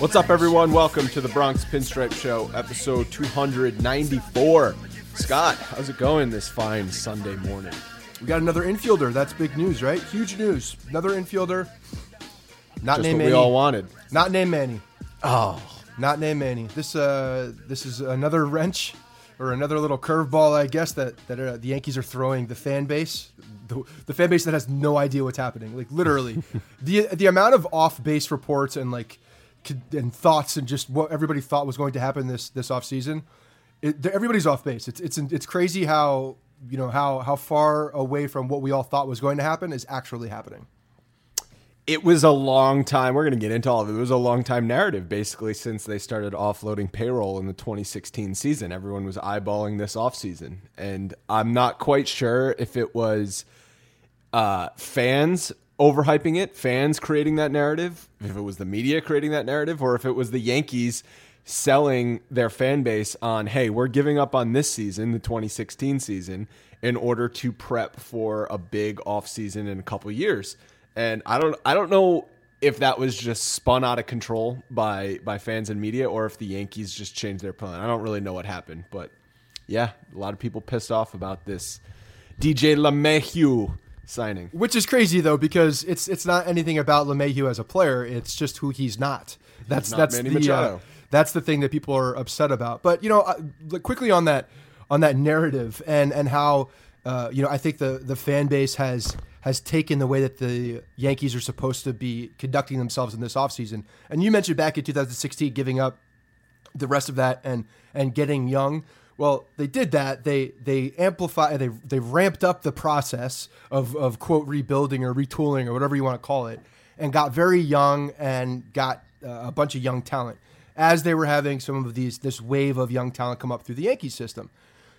What's up, everyone? Welcome to the Bronx Pinstripe Show, episode 294. Scott, how's it going this fine Sunday morning? We got another infielder. That's big news, right? Huge news. Another infielder. Not Just named what Manny. we all wanted. Not name Manny. Oh, Not name Manny. This uh, this is another wrench or another little curveball, I guess that that uh, the Yankees are throwing the fan base, the, the fan base that has no idea what's happening. Like literally, the the amount of off base reports and like and thoughts and just what everybody thought was going to happen this this off season. It, everybody's off base. It's it's it's crazy how you know how how far away from what we all thought was going to happen is actually happening. it was a long time. We're going to get into all of it. It was a long time narrative, basically, since they started offloading payroll in the 2016 season. Everyone was eyeballing this offseason. And I'm not quite sure if it was uh, fans overhyping it, fans creating that narrative, if it was the media creating that narrative, or if it was the Yankees selling their fan base on, hey, we're giving up on this season, the 2016 season, in order to prep for a big offseason in a couple years. And I don't I don't know if that was just spun out of control by by fans and media or if the Yankees just changed their plan. I don't really know what happened, but yeah, a lot of people pissed off about this DJ LeMahieu signing. Which is crazy though, because it's it's not anything about LeMahieu as a player. It's just who he's not. That's not that's Manny the uh, that's the thing that people are upset about. But you know, uh, quickly on that on that narrative and and how uh, you know I think the the fan base has has taken the way that the Yankees are supposed to be conducting themselves in this offseason. And you mentioned back in 2016 giving up the rest of that and and getting young. Well, they did that. They they amplify. They they ramped up the process of of quote rebuilding or retooling or whatever you want to call it, and got very young and got uh, a bunch of young talent as they were having some of these this wave of young talent come up through the Yankee system.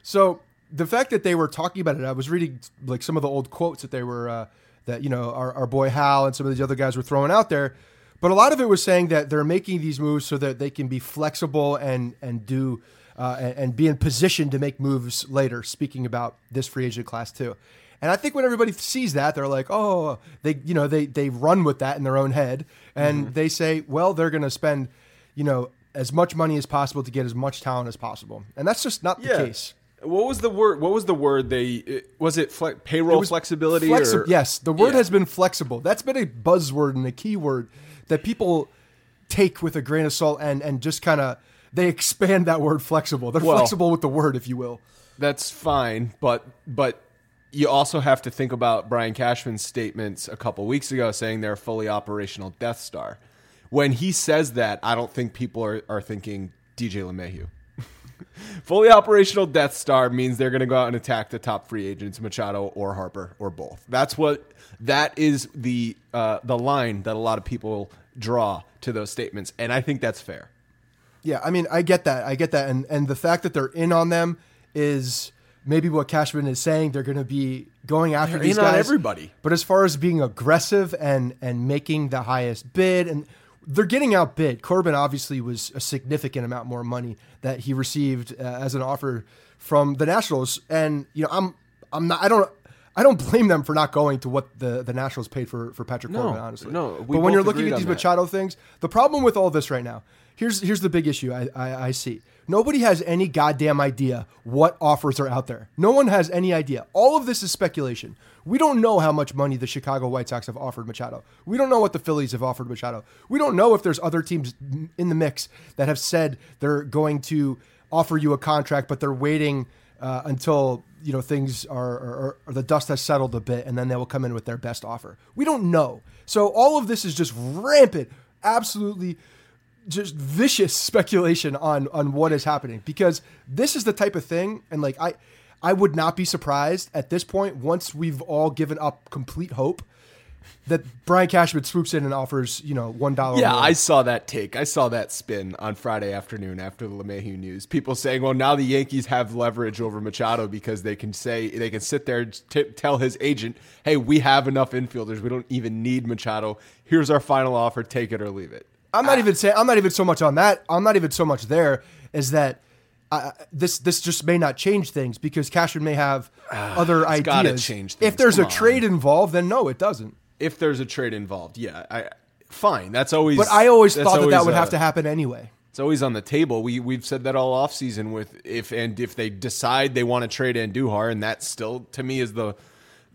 So the fact that they were talking about it, I was reading like some of the old quotes that they were uh, that you know our, our boy Hal and some of these other guys were throwing out there. But a lot of it was saying that they're making these moves so that they can be flexible and and do uh, and, and be in position to make moves later. Speaking about this free agent class too, and I think when everybody sees that, they're like, oh, they you know they they run with that in their own head and they say, well, they're going to spend you know as much money as possible to get as much talent as possible, and that's just not the case. What was the word? What was the word they? Was it fle- payroll was flexibility? Flexi- or, yes, the word Yeah. has been flexible. That's been a buzzword and a key word that people take with a grain of salt and and just kind of they expand that word flexible. They're Well- flexible with the word, if you will. That's fine, but but you also have to think about Brian Cashman's statements a couple weeks ago saying they're a fully operational Death Star. When he says that, I don't think people are, are thinking DJ LeMahieu. fully operational Death Star means they're going to go out and attack the top free agents, Machado or Harper or both. That's what that is the uh, the line that a lot of people draw to those statements, and I think that's fair. Yeah, I mean, I get that. I get that. And and the fact that they're in on them is maybe what Cashman is saying. They're going to be going after They're these guys. everybody. But as far as being aggressive and and making the highest bid, and they're getting outbid. Corbin obviously was a significant amount more money that he received uh, as an offer from the Nationals. And you know, I'm I'm not. I don't. I don't blame them for not going to what the, the Nationals paid for, for Patrick No, Corbin, honestly. no, but when you're looking at these that. Machado things, the problem with all this right now, here's here's the big issue I, I, I see. Nobody has any goddamn idea what offers are out there. No one has any idea. All of this is speculation. We don't know how much money the Chicago White Sox have offered Machado. We don't know what the Phillies have offered Machado. We don't know if there's other teams in the mix that have said they're going to offer you a contract, but they're waiting uh, until you know things are or, or the dust has settled a bit, and then they will come in with their best offer. We don't know. So all of this is just rampant, absolutely just vicious speculation on on what is happening because this is the type of thing, and like I. I would not be surprised at this point, once we've all given up complete hope, that Brian Cashman swoops in and offers, you know, one dollar. Yeah, I saw that take. I saw that spin on Friday afternoon after the LeMahieu news. People saying, "Well, now the Yankees have leverage over Machado because they can say they can sit there and t- tell his agent, "Hey, we have enough infielders. We don't even need Machado. Here's our final offer. Take it or leave it." I'm not even saying I'm not even so much on that. I'm not even so much there as that uh, this this just may not change things because Cashman may have other it's gotta ideas. change If there's Come a on. trade involved, then no, it doesn't. If there's a trade involved, yeah, I fine. That's always. But I always that's thought that that always would a- have to happen anyway. It's always on the table. We we've said that all off season with if and if they decide they want to trade Andujar, and that still to me is the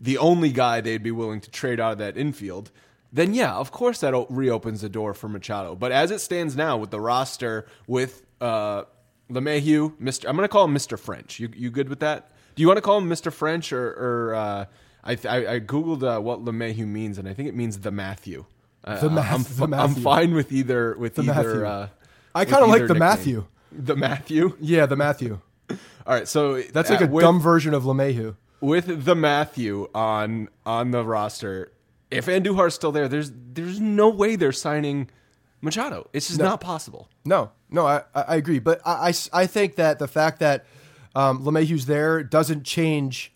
the only guy they'd be willing to trade out of that infield, then yeah, of course that reopens the door for Machado. But as it stands now with the roster with uh LeMahieu, Mr. I'm going to call him Mr. French. You you good with that? Do you want to call him Mr. French or or uh, I, I I googled uh, what LeMahieu means and I think it means the Matthew. Uh, The Math- I'm, the I'm fine with either with The either. Matthew. Uh, I kind of like the nickname. Matthew. The Matthew. Yeah, the Matthew. All right, so That's like uh, a with, dumb version of LeMahieu. with the Matthew on on the roster. If Andujar's still there, there's there's no way they're signing Machado. It's just not possible. No, no, I, I I agree. But I, I, I think that the fact that um, LeMahieu's there doesn't change.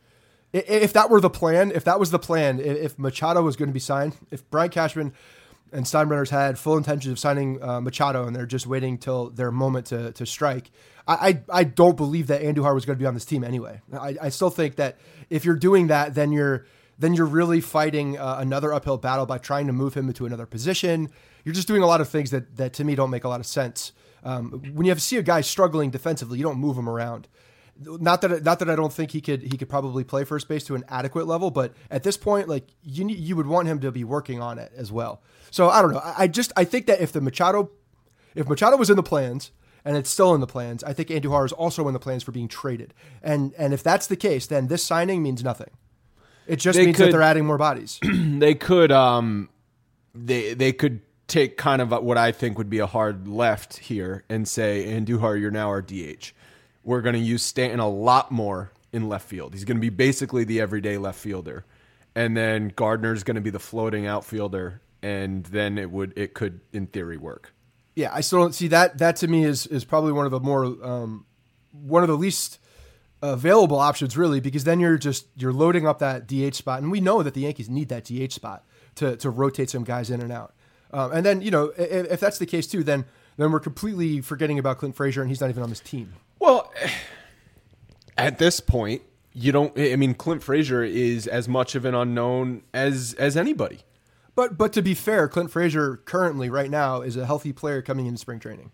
i- If that were the plan, if that was the plan, i- if Machado was going to be signed, if Brian Cashman and Steinbrenner's had full intentions of signing uh, Machado and they're just waiting till their moment to, to strike, I, I, I don't believe that Andujar was going to be on this team anyway. I, I still think that if you're doing that, then you're then you're really fighting uh, another uphill battle by trying to move him into another position. You're just doing a lot of things that, that to me don't make a lot of sense. Um, when you have to see a guy struggling defensively, you don't move him around. Not that not that I don't think he could he could probably play first base to an adequate level, but at this point, like you you would want him to be working on it as well. So I don't know. I, I just I think that if the Machado if Machado was in the plans and it's still in the plans, I think Andujar is also in the plans for being traded. And and if that's the case, then this signing means nothing. It just means that they're adding more bodies. They could um they they could take kind of what I think would be a hard left here and say Andujar, you're now our DH. We're going to use Stanton a lot more in left field. He's going to be basically the everyday left fielder. And then Gardner's going to be the floating outfielder and then it would it could in theory work. yeah, I still don't see that. That to me is is probably one of the more um, one of the least available options, really, because then you're just you're loading up that DH spot, and we know that the Yankees need that DH spot to to rotate some guys in and out. Um, and then you know if, if that's the case too, then then we're completely forgetting about Clint Frazier, and he's not even on this team. Well, at this point, you don't I mean Clint Frazier is as much of an unknown as as anybody. But but to be fair, Clint Frazier currently right now is a healthy player coming into spring training.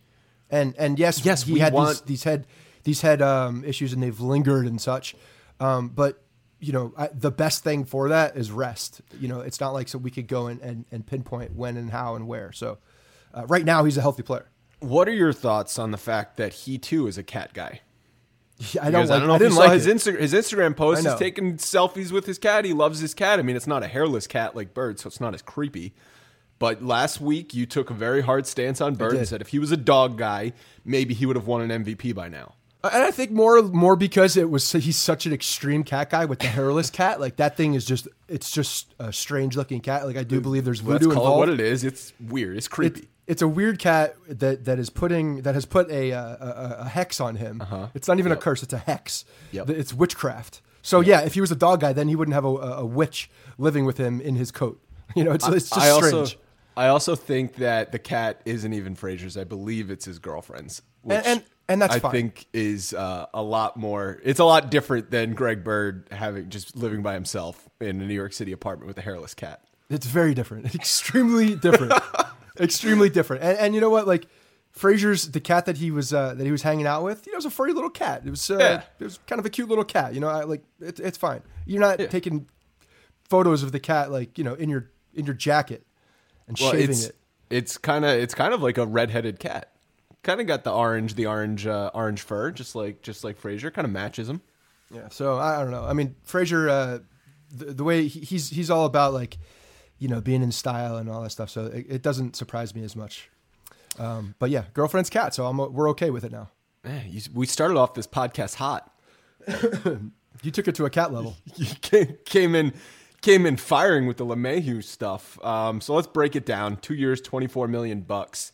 And and yes, Yes, he we had want- these, these head these had um, issues and they've lingered and such. Um, but you know, I, the best thing for that is rest. You know, it's not like so we could go and, and, and pinpoint when and how and where. So uh, right now he's a healthy player. What are your thoughts on the fact that he too is a cat guy? Yeah, I don't, like, I don't know I if you didn't saw like his. Insta- his Instagram post. He's taking selfies with his cat. He loves his cat. I mean, it's not a hairless cat like Bird, so it's not as creepy. But last week, you took a very hard stance on Bird and said if he was a dog guy, maybe he would have won an MVP by now. And I think more more because it was he's such an extreme cat guy with the hairless cat. Like that thing is just it's just a strange looking cat. Like I do believe there's Let's call involved. it what it is. It's weird. It's creepy. It's, it's a weird cat that that is putting that has put a uh, a, a hex on him. It's not even a curse; it's a hex. Uh-huh. Yep. It's witchcraft. So yeah, if he was a dog guy, then he wouldn't have a, a, a witch living with him in his coat. You know, it's, it's just I strange. also, I also think that the cat isn't even Frazier's. I believe it's his girlfriend's, which and- and that's I fine. think is uh, a lot more. It's a lot different than Greg Bird having just living by himself in a New York City apartment with a hairless cat. It's very different. Extremely different. Extremely different. And, and you know what? Like Frazier's the cat that he was uh, that he was hanging out with. You know, it was a furry little cat. It was uh, Yeah. it was kind of a cute little cat. You know, I, like it, it's fine. You're not taking photos of the cat like you know in your in your jacket and Well, shaving it's it. it's kind of it's kind of like a redheaded cat. Kind of got the orange, the orange, uh, orange fur, just like just like Frazier. Kind of matches him. Yeah. So I, I don't know. I mean, Frazier, uh, the, the way he, he's he's all about like you know being in style and all that stuff. So it, it doesn't surprise me as much. Um, but yeah, girlfriend's cat. So I'm we're okay with it now. Man, you, we started off this podcast hot. You took it to a cat level. you came, came in came in firing with the LeMahieu stuff. Um, so let's break it down. Two years, twenty four million bucks.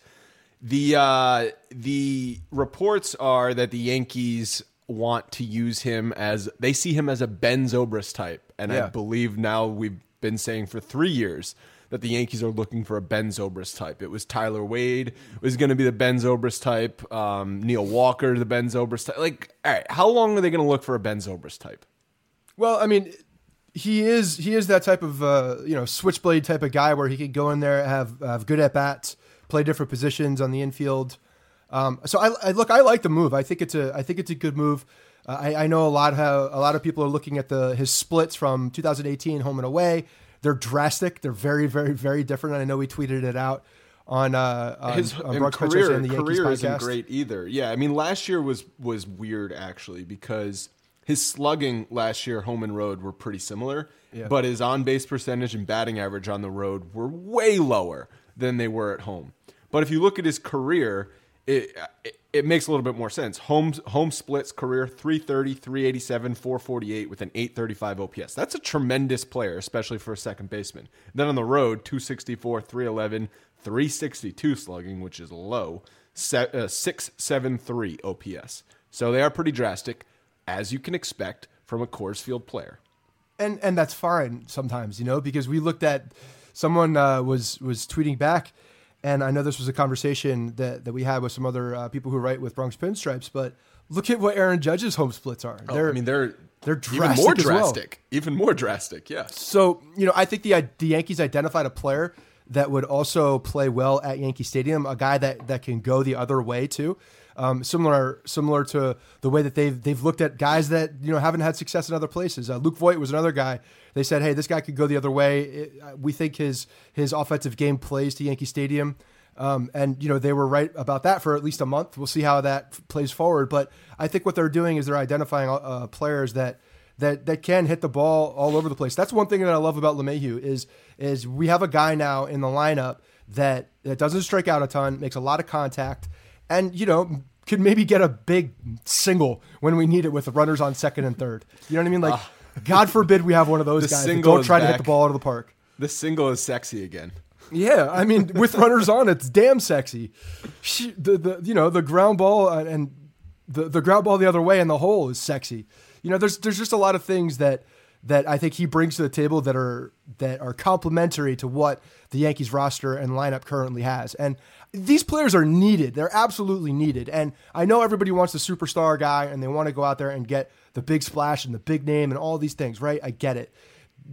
The uh, the reports are that the Yankees want to use him as they see him as a Ben Zobrist type, and I believe now we've been saying for three years that the Yankees are looking for a Ben Zobrist type. It was Tyler Wade was going to be the Ben Zobrist type, um, Neil Walker the Ben Zobrist type. Like, all right, how long are they going to look for a Ben Zobrist type? Well, I mean, he is he is that type of uh, you know switchblade type of guy where he could go in there have have good at bats, play different positions on the infield. Um, so I, I look, I like the move. I think it's a I think it's a good move. Uh, I, I know a lot how a lot of people are looking at the his splits from 2018 home and away. They're drastic. They're very very very different. And I know we tweeted it out on uh, on, his on career, and the Yankees career podcast. isn't great either. Yeah, I mean last year was was weird actually because his slugging last year home and road were pretty similar, Yeah. but his on base percentage and batting average on the road were way lower than they were at home. But if you look at his career, it it, it makes a little bit more sense. Home home splits career 330, 387, 448 with an 835 OPS. That's a tremendous player, especially for a second baseman. Then on the road, 264, 311, 362 slugging, which is low, uh, 673 OPS. So they are pretty drastic, as you can expect from a Coors Field player. and and that's fine sometimes, you know, because we looked at someone uh, was was tweeting back, and I know this was a conversation that that we had with some other uh, people who write with Bronx Pinstripes, but look at what Aaron Judge's home splits are. Oh, I mean, they're they're even drastic more as well. drastic. Even more drastic, Yeah. So you know, I think the the Yankees identified a player that would also play well at Yankee Stadium, a guy that that can go the other way too. Um, similar similar to the way that they've they've looked at guys that you know haven't had success in other places. Uh, Luke Voit was another guy. They said, hey, this guy could go the other way. It, uh, we think his his offensive game plays to Yankee Stadium. Um, and you know they were right about that for at least a month. We'll see how that plays forward. But I think what they're doing is they're identifying uh, players that that that can hit the ball all over the place. That's one thing that I love about LeMahieu is is we have a guy now in the lineup that that doesn't strike out a ton, makes a lot of contact, and you know could maybe get a big single when we need it with the runners on second and third. You know what I mean? Like, God forbid we have one of those guys single don't try to hit the ball out of the park. The single is sexy again. Yeah, I mean, with runners on, it's damn sexy. The the you know the ground ball uh, and the the ground ball the other way in the hole is sexy. You know, there's there's just a lot of things that that I think he brings to the table that are that are complementary to what the Yankees roster and lineup currently has. And these players are needed. They're absolutely needed. And I know everybody wants the superstar guy and they want to go out there and get the big splash and the big name and all these things, right? I get it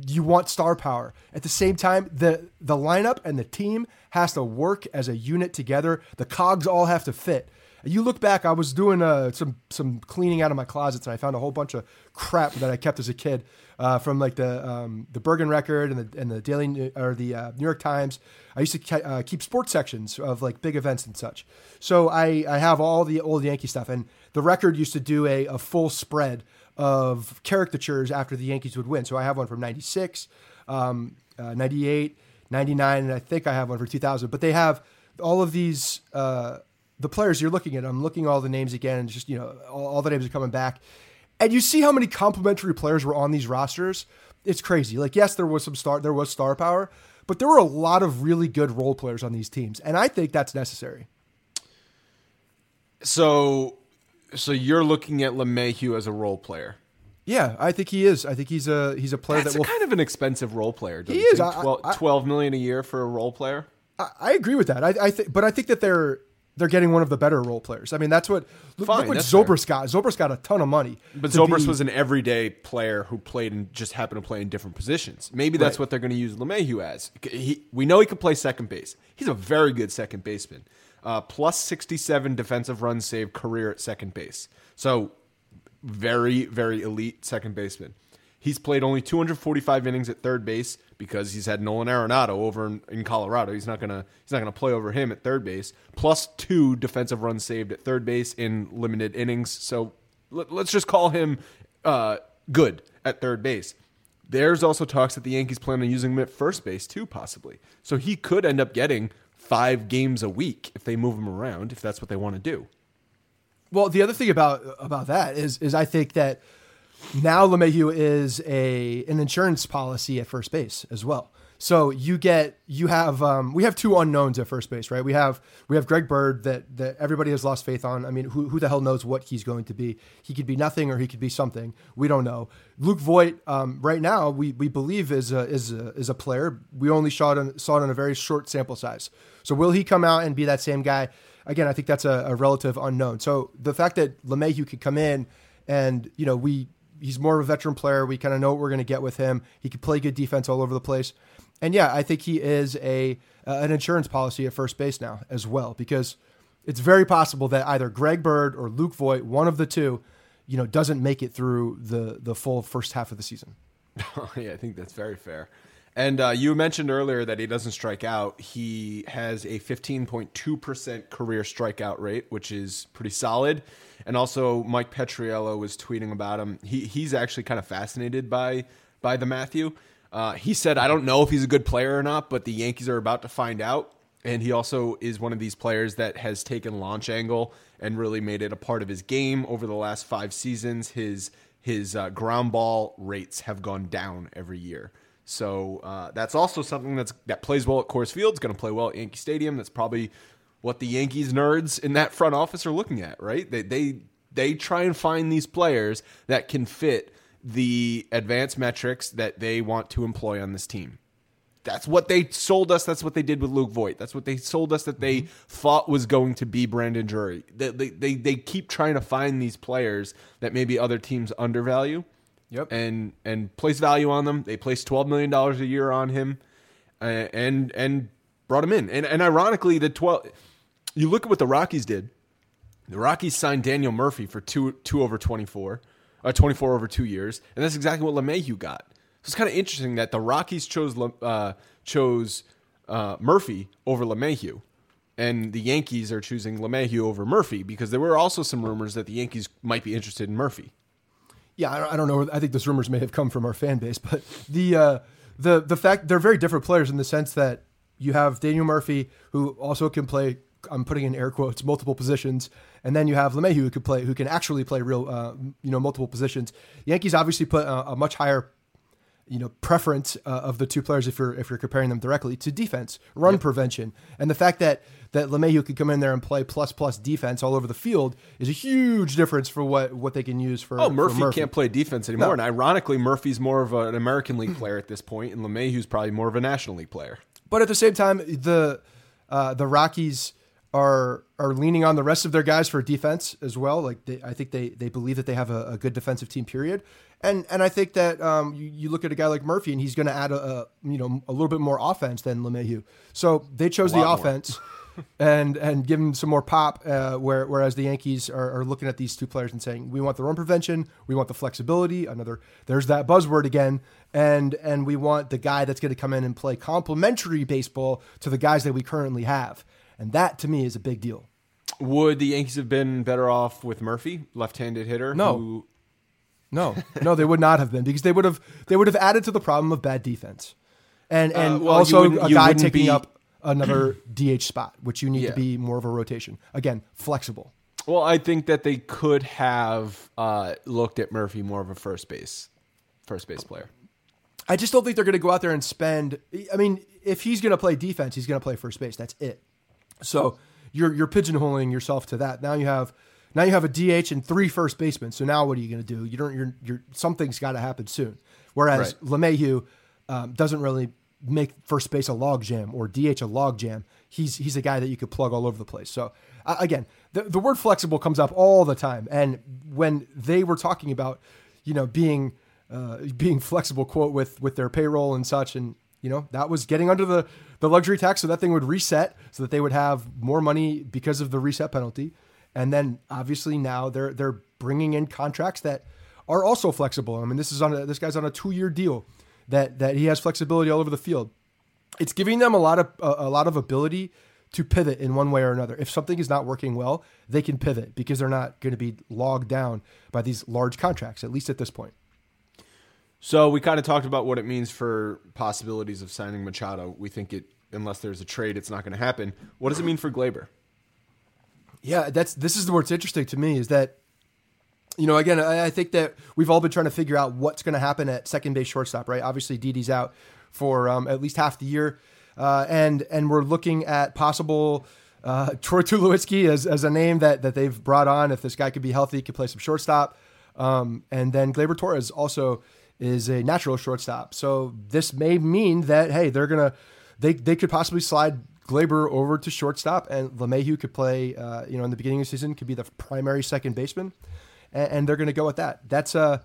you want star power. At the same time, the the lineup and the team has to work as a unit together. The cogs all have to fit. You look back, I was doing uh, some some cleaning out of my closets, and I found a whole bunch of crap that I kept as a kid uh, from like the um, the Bergen Record and the and the Daily or the uh, New York Times. I used to ke- uh, keep sports sections of like big events and such. So I I have all the old Yankee stuff, and the Record used to do a, a full spread of caricatures after the Yankees would win. So I have one from '96, um, uh, '98, '99, and I think I have one for 2000. But they have all of these. Uh, the players you're looking at, I'm looking at all the names again, just you know, all, all the names are coming back, and you see how many complementary players were on these rosters. It's crazy. Like, yes, there was some star, there was star power, but there were a lot of really good role players on these teams, and I think that's necessary. So, so you're looking at LeMahieu as a role player. Yeah, I think he is. I think he's a he's a player That's that will. kind of an expensive role player. He you is. think? I- I- 12, I- 12 million a year for a role player. I, I agree with that. I, I think, but I think that they're they're getting one of the better role players. I mean, that's what look, Fine, look what. Zobrist got. Zobrist got a ton of money, But Zobrist be- was an everyday player who played and just happened to play in different positions. Maybe that's Right. what they're going to use LeMahieu as. He, we know he can play second base. He's a very good second baseman. Uh, plus 67 defensive runs saved career at second base. So very, very elite second baseman. He's played only 245 innings at third base because he's had Nolan Arenado over in, in Colorado. He's not gonna he's not gonna play over him at third base. Plus two defensive runs saved at third base in limited innings. So let, us just call him uh, good at third base. There's also talks that the Yankees plan on using him at first base too, possibly. So he could end up getting five games a week if they move him around, if that's what they want to do. Well, the other thing about about that is is I think that now LeMahieu is a an insurance policy at first base as well. So you get you have um, we have two unknowns at first base, right? We have we have Greg Bird that that everybody has lost faith on. I mean, who who the hell knows what he's going to be? He could be nothing or he could be something. We don't know. Luke Voit, um, right now, we we believe is a is a is a player. We only saw it on, saw it on a very short sample size. So will he come out and be that same guy? Again, I think that's a, a relative unknown. So the fact that LeMahieu could come in and you know we he's more of a veteran player. We kind of know what we're going to get with him. He can play good defense all over the place. And yeah, I think he is a uh, an insurance policy at first base now as well because it's very possible that either Greg Bird or Luke Voit, one of the two, you know, doesn't make it through the the full first half of the season. yeah, I think that's very fair. And uh, you mentioned earlier that he doesn't strike out. He has a 15.2% career strikeout rate, which is pretty solid. And also, Mike Petriello was tweeting about him. He, he's actually kind of fascinated by by the Matthew. Uh, he said, "I don't know if he's a good player or not, but the Yankees are about to find out." And he also is one of these players that has taken launch angle and really made it a part of his game over the last five seasons. His his uh, ground ball rates have gone down every year. So uh, that's also something that's that plays well at Coors Field. It's going to play well at Yankee Stadium. That's probably what the Yankees nerds in that front office are looking at, right? They they they try and find these players that can fit the advanced metrics that they want to employ on this team. That's what they sold us. That's what they did with Luke Voit. That's what they sold us that they thought was going to be Brandon Drury. They, they, they, they keep trying to find these players that maybe other teams undervalue Yep. and and place value on them. They placed twelve million dollars a year on him, uh, and and brought him in. And and ironically, the twelve. You look at what the Rockies did. The Rockies signed Daniel Murphy for two two over twenty four, uh, twenty four over two years, and that's exactly what LeMahieu got. So it's kind of interesting that the Rockies chose uh, chose uh, Murphy over LeMahieu, and the Yankees are choosing LeMahieu over Murphy because there were also some rumors that the Yankees might be interested in Murphy. yeah, I don't know. I think those rumors may have come from our fan base, but the uh, the the fact they're very different players in the sense that you have Daniel Murphy who also can play. I'm putting in air quotes multiple positions, and then you have LeMahieu who could play who can actually play real uh, you know multiple positions. Yankees obviously put a, a much higher you know preference uh, of the two players if you're if you're comparing them directly to defense, run prevention, and the fact that that LeMahieu could come in there and play plus plus defense all over the field is a huge difference for what what they can use for. Oh, for Murphy, can't play defense anymore. No. And ironically, Murphy's more of an American League player at this point, and LeMahieu's probably more of a National League player. But at the same time, the uh, the Rockies are are leaning on the rest of their guys for defense as well. Like they, I think they they believe that they have a, a good defensive team. Period. And and I think that um, you, you look at a guy like Murphy, and he's going to add a, a you know a little bit more offense than LeMahieu. So they chose the offense. and and give him some more pop. Uh, where, whereas the Yankees are, are looking at these two players and saying, we want the run prevention, we want the flexibility. Another there's that buzzword again, and and we want the guy that's going to come in and play complementary baseball to the guys that we currently have, and that to me is a big deal. Would the Yankees have been better off with Murphy, left-handed hitter? No. who- No, no, they would not have been because they would have they would have added to the problem of bad defense, and and Uh, well, also a guy taking be- up another DH spot, which you need Yeah. to be more of a rotation. Again, flexible. well, I think that they could have uh, looked at Murphy more of a first base, first base player. I just don't think they're going to go out there and spend. I mean, if he's going to play defense, he's going to play first base. That's it. So you're you're pigeonholing yourself to that. Now you have now you have a DH and three first basemen. So now what are you going to do? You don't. You're, you're something's got to happen soon. Whereas Right. Um, doesn't really make first base a log jam or DH a log jam. He's he's a guy that you could plug all over the place. So uh, again, the the word flexible comes up all the time. And when they were talking about, you know, being uh, being flexible, quote with with their payroll and such, and you know that was getting under the the luxury tax, so that thing would reset, so that they would have more money because of the reset penalty. And then obviously now they're they're bringing in contracts that are also flexible. I mean, this is on a, this guy's on a two year deal that that he has flexibility all over the field. It's giving them a lot of a, a lot of ability to pivot in one way or another. If something is not working well, they can pivot because they're not going to be logged down by these large contracts, at least at this point. So we kind of talked about what it means for possibilities of signing Machado. We think it, unless there's a trade, it's not going to happen. What does it mean for Gleyber? Yeah, that's this is what's interesting to me is that you know again I, I think that we've all been trying to figure out what's going to happen at second base shortstop right obviously Didi's out for um, at least half the year uh, and and we're looking at possible uh, Troy Tulowitzki as, as a name that that they've brought on if this guy could be healthy could play some shortstop um, and then Gleyber Torres also is a natural shortstop so this may mean that hey they're gonna they they could possibly slide Gleyber over to shortstop, and LeMahieu could play. Uh, you know, in the beginning of the season, could be the primary second baseman, and, and they're going to go with that. That's uh,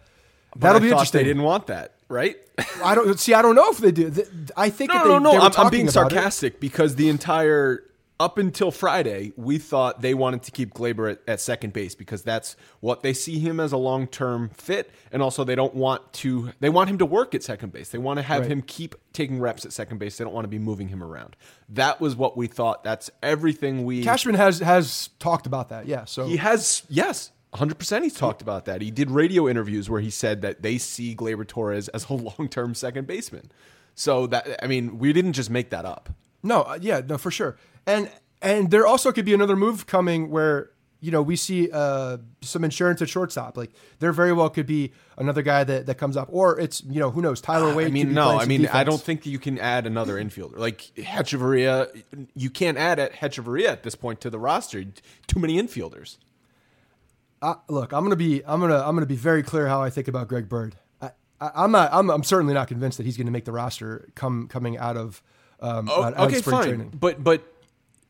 that'll I be interesting. They didn't want that, right? I don't see. I don't know if they do. I think No, that they, no, no. I'm, I'm being about it. sarcastic because the entire up until Friday, we thought they wanted to keep Gleyber at, at second base because that's what they see him as a long term fit, and also they don't want to. They want him to work at second base. They want to have Right. him keep taking reps at second base. They don't want to be moving him around. That was what we thought. That's everything we. Cashman has has talked about that. Yeah. So He has, yes, 100% he's talked about that. He did radio interviews where he said that they see Gleyber Torres as a long term second baseman. So that, I mean, we didn't just make that up. No, uh, yeah, no, for sure. And and there also could be another move coming where you know we see uh, some insurance at shortstop. Like there very well could be another guy that, that comes up, or it's you know who knows Tyler Wade. I mean, no, I mean, I don't think you can add another infielder. Like Hechavarria, you can't add at Hechavarria at this point to the roster. Too many infielders. Uh, look, I'm gonna be I'm gonna I'm gonna be very clear how I think about Greg Bird. I, I, I'm not I'm, I'm certainly not convinced that he's going to make the roster come coming out of um, Oh, out, out of okay, spring fine. training. But but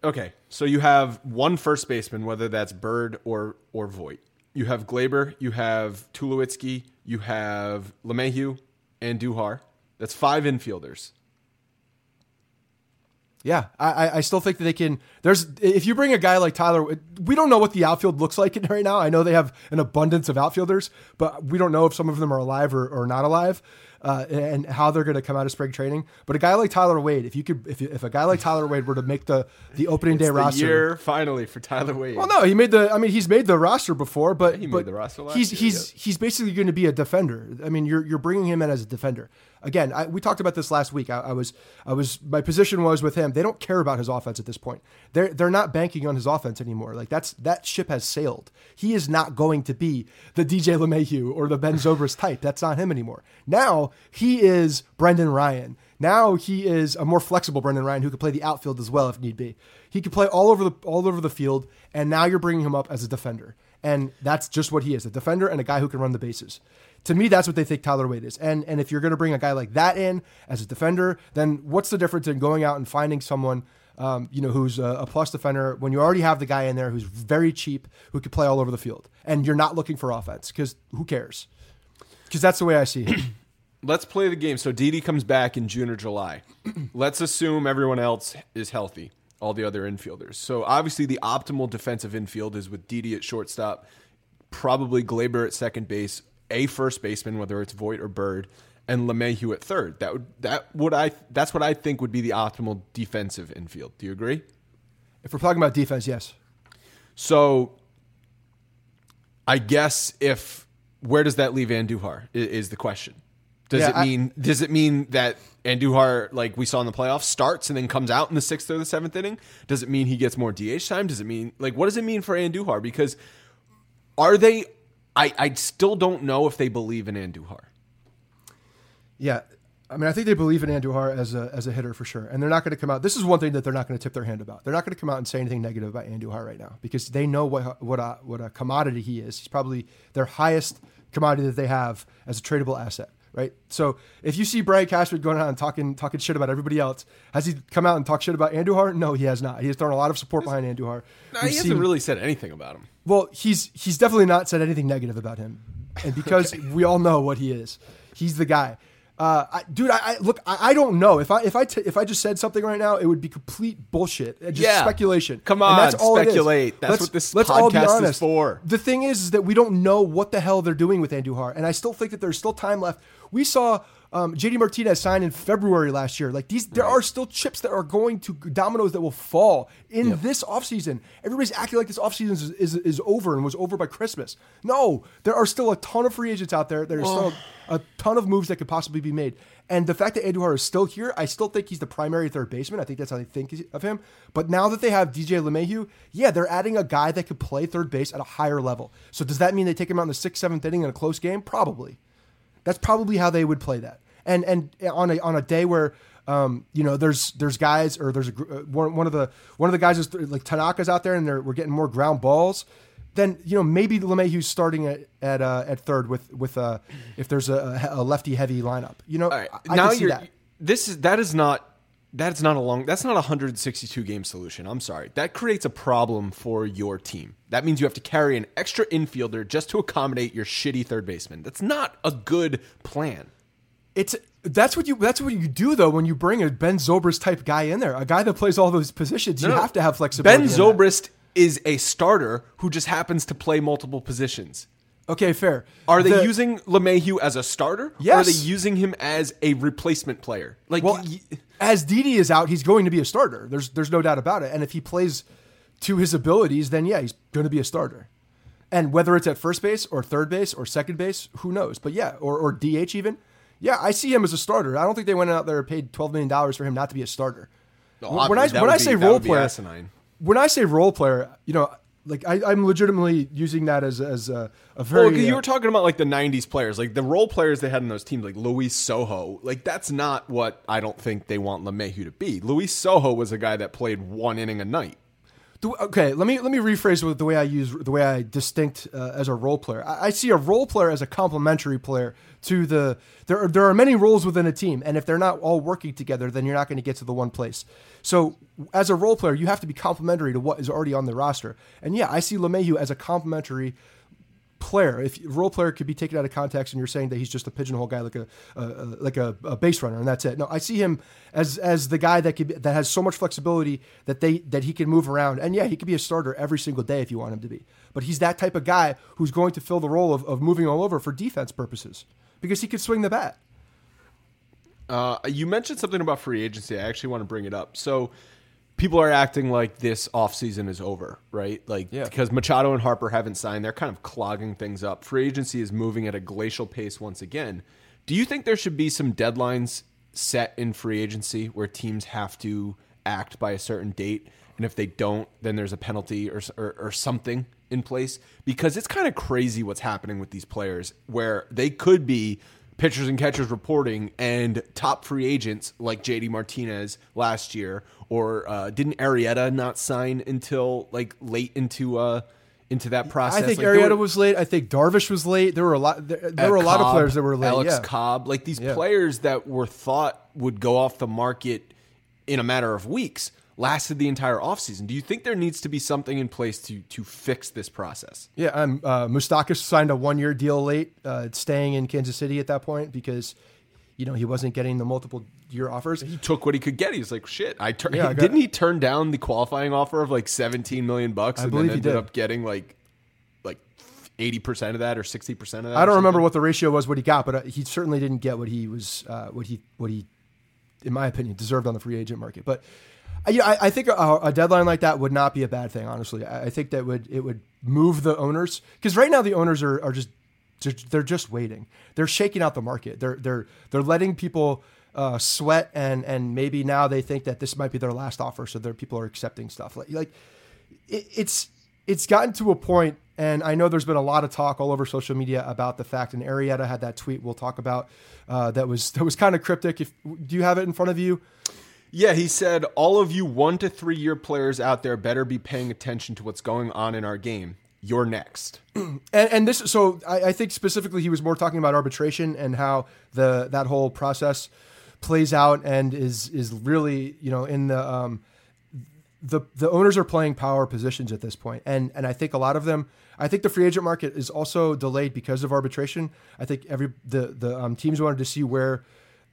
okay, so you have one first baseman, whether that's Bird or or Voit. You have Gleyber, you have Tulowitzki, you have LeMahieu Andujar. That's five infielders. Yeah, I, I- still think that they can. There's if you bring a guy like Tyler, we don't know what the outfield looks like right now. I know they have an abundance of outfielders, but we don't know if some of them are alive or, or not alive, uh, and how they're going to come out of spring training. But a guy like Tyler Wade, if you could, if, if a guy like Tyler Wade were to make the the opening day The roster, year finally for Tyler Wade. Well, no, he made the. I mean, he's made the roster before, but he made but the roster last he's year, he's he's basically going to be a defender. I mean, you're you're bringing him in as a defender. Again, I, we talked about this last week. I, I was I was my position was with him. They don't care about his offense at this point. They're they're not banking on his offense anymore. Like that's that ship has sailed. He is not going to be the DJ LeMahieu or the Ben Zobrist type. That's not him anymore. Now he is Brendan Ryan. Now he is a more flexible Brendan Ryan who could play the outfield as well if need be. He could play all over the all over the field, and now you're bringing him up as a defender, and that's just what he is—a defender and a guy who can run the bases. To me, that's what they think Tyler Wade is. And and if you're going to bring a guy like that in as a defender, then what's the difference in going out and finding someone? Um, you know, who's a, a plus defender when you already have the guy in there who's very cheap, who could play all over the field, and you're not looking for offense because who cares? Because that's the way I see it. Let's play the game. So Didi comes back in June or July. Let's assume everyone else is healthy. All the other infielders. So obviously, the optimal defensive infield is with Didi at shortstop, probably Gleyber at second base, a first baseman, whether it's Voit or Bird, and LeMahieu at third. That would that would I that's what I think would be the optimal defensive infield. Do you agree? If we're talking about defense, yes. So I guess if where does that leave Andujar is the question. Does Yeah, it I- mean does it mean that Andujar, like we saw in the playoffs, starts and then comes out in the sixth or the seventh inning? Does it mean he gets more DH time? Does it mean like what does it mean for Andujar? Because are they I, I still don't know if they believe in Andujar. Yeah. I mean, I think they believe in Andujar as a as a hitter for sure, and they're not going to come out. This is one thing that they're not going to tip their hand about. They're not going to come out and say anything negative about Andujar right now because they know what what a, what a commodity he is. He's probably their highest commodity that they have as a tradable asset, right? So if you see Brian Cashman going out and talking talking shit about everybody else, has he come out and talk shit about Andujar? No, he has not. He has thrown a lot of support behind Andujar. No, he hasn't really said anything about him. well, he's he's definitely not said anything negative about him, and because we all know what he is, he's the guy. Uh, I, dude, I, I look. I, I don't know if I if I t- if I just said something right now, it would be complete bullshit. uh, Just Yeah. speculation. Come And on, that's all speculate. That's Let's- what this let's all be podcast is honest. for. The thing is, is that we don't know what the hell they're doing with Andujar, and I still think that there's still time left. We saw um, JD Martinez signed in February last year. Like these, there are still chips that are going to dominoes that will fall in this offseason. Everybody's acting like this offseason is, is is over and was over by Christmas. No, there are still a ton of free agents out there. There's still a ton of moves that could possibly be made. And the fact that Andujar is still here, I still think he's the primary third baseman. I think that's how they think of him. But now that they have DJ LeMahieu, yeah, they're adding a guy that could play third base at a higher level. So does that mean they take him out in the sixth, seventh inning in a close game? Probably. That's probably how they would play that. And and on a on a day where um, you know there's there's guys or there's a uh, one, one of the one of the guys is like Tanaka's out there and they're, we're getting more ground balls. Then you know maybe LeMahieu's starting at at, uh, at third with with uh, if there's a, a lefty heavy lineup. You know, All right. I, I now see you're that. this is that is not that is not a long that's not a 162 game solution. I'm sorry. That creates a problem for your team. That means you have to carry an extra infielder just to accommodate your shitty third baseman. That's not a good plan. It's that's what you that's what you do though when you bring a Ben Zobrist type guy in there, a guy that plays all those positions. You No, no. have to have flexibility. Ben. Zobrist is a starter who just happens to play multiple positions. Okay, fair. Are they The- using LeMahieu as a starter? Or are Yes. they using him as a replacement player? Like Well, y- as Didi is out, he's going to be a starter. There's there's no doubt about it. And if he plays to his abilities, then yeah, he's going to be a starter. And whether it's at first base or third base or second base, who knows? But yeah, or or DH even. Yeah, I see him as a starter. I don't think they went out there and paid twelve million dollars for him not to be a starter. When I that when would I be- say that role would be player, asinine. when I say role player, you know, like I, I'm legitimately using that as as a, a very. Well, you uh, were talking about like the '90s players, like the role players they had in those teams, like Luis Sojo. Like that's not what I don't think they want LeMahieu to be. Luis Sojo was a guy that played one inning a night. Okay, let me let me rephrase with the way I use the way I distinct uh, as a role player. I, I see a role player as a complementary player to the. There are, there are many roles within a team, and if they're not all working together, then you're not going to get to the one place. So, as a role player, you have to be complementary to what is already on the roster. And yeah, I see LeMahieu as a complementary player. If role player could be taken out of context, and you're saying that he's just a pigeonhole guy, like a, a, like a, a base runner, and that's it. No, I see him as as the guy that could that has so much flexibility that they that he can move around. And yeah, he could be a starter every single day if you want him to be. But he's that type of guy who's going to fill the role of, of moving all over for defense purposes because he could swing the bat. Uh, you mentioned something about free agency. I actually want to bring it up. So people are acting like this offseason is over, right? Like Yeah. because Machado and Harper haven't signed, they're kind of clogging things up. Free agency is moving at a glacial pace once again. Do you think there should be some deadlines set in free agency where teams have to act by a certain date, and if they don't, then there's a penalty or or, or something in place? Because it's kind of crazy what's happening with these players, where they could be pitchers and catchers reporting and top free agents like JD Martinez last year, or uh, didn't Arrieta not sign until like late into uh into that process? I think Like, Arrieta were- was late. I think Darvish was late. There were a lot. There, there were a lot of players that were late. Alex yeah. Cobb, like these Yeah. players that were thought would go off the market in a matter of weeks, lasted the entire offseason. Do you think there needs to be something in place to to fix this process? Yeah, um, uh, Moustakas signed a one-year deal late, uh, staying in Kansas City at that point because you know he wasn't getting the multiple year offers. He took what he could get. He was like, "Shit!" I tur- Yeah, I didn't he turn down the qualifying offer of like 17 million bucks, and then ended did. up getting like like 80 percent of that or 60 percent of that. I don't remember what the ratio was what he got, but uh, he certainly didn't get what he was uh, what he what he, in my opinion, deserved on the free agent market. But yeah, I, I think a, a deadline like that would not be a bad thing. Honestly, I, I think that would it would move the owners because right now the owners are, are just they're, just waiting. They're shaking out the market. They're they're they're letting people. Uh, sweat and and maybe now they think that this might be their last offer, so their people are accepting stuff like like it, it's it's gotten to a point, and I know there's been a lot of talk all over social media about the fact. And Arrieta had that tweet we'll talk about uh, that was that was kind of cryptic. If do you have it in front of you? Yeah, he said, all of you one to three year players out there better be paying attention to what's going on in our game. You're next. And, and this, so I, I think specifically he was more talking about arbitration and how the that whole process plays out and is is really you know in the um, the the owners are playing power positions at this point. and and I think a lot of them. I think the free agent market is also delayed because of arbitration. I think every the the um, teams wanted to see where.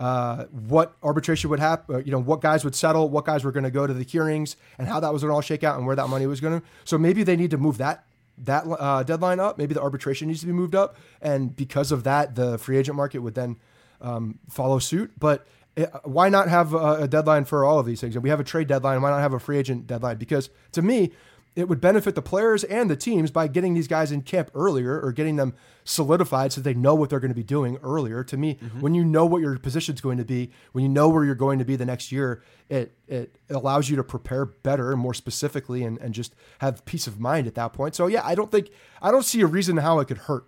Uh, what arbitration would happen, you know, what guys would settle, what guys were going to go to the hearings, and how that was going to all shake out, and where that money was going to. So maybe they need to move that that uh, deadline up. Maybe the arbitration needs to be moved up, and because of that, the free agent market would then um, follow suit. But uh, why not have a, a deadline for all of these things? And we have a trade deadline. Why not have a free agent deadline? Because to me, it would benefit the players and the teams by getting these guys in camp earlier or getting them solidified so they know what they're going to be doing earlier. To me, mm-hmm. when you know what your position's going to be, when you know where you're going to be the next year, it it allows you to prepare better and more specifically and, and just have peace of mind at that point. So yeah, I don't think I don't see a reason how it could hurt.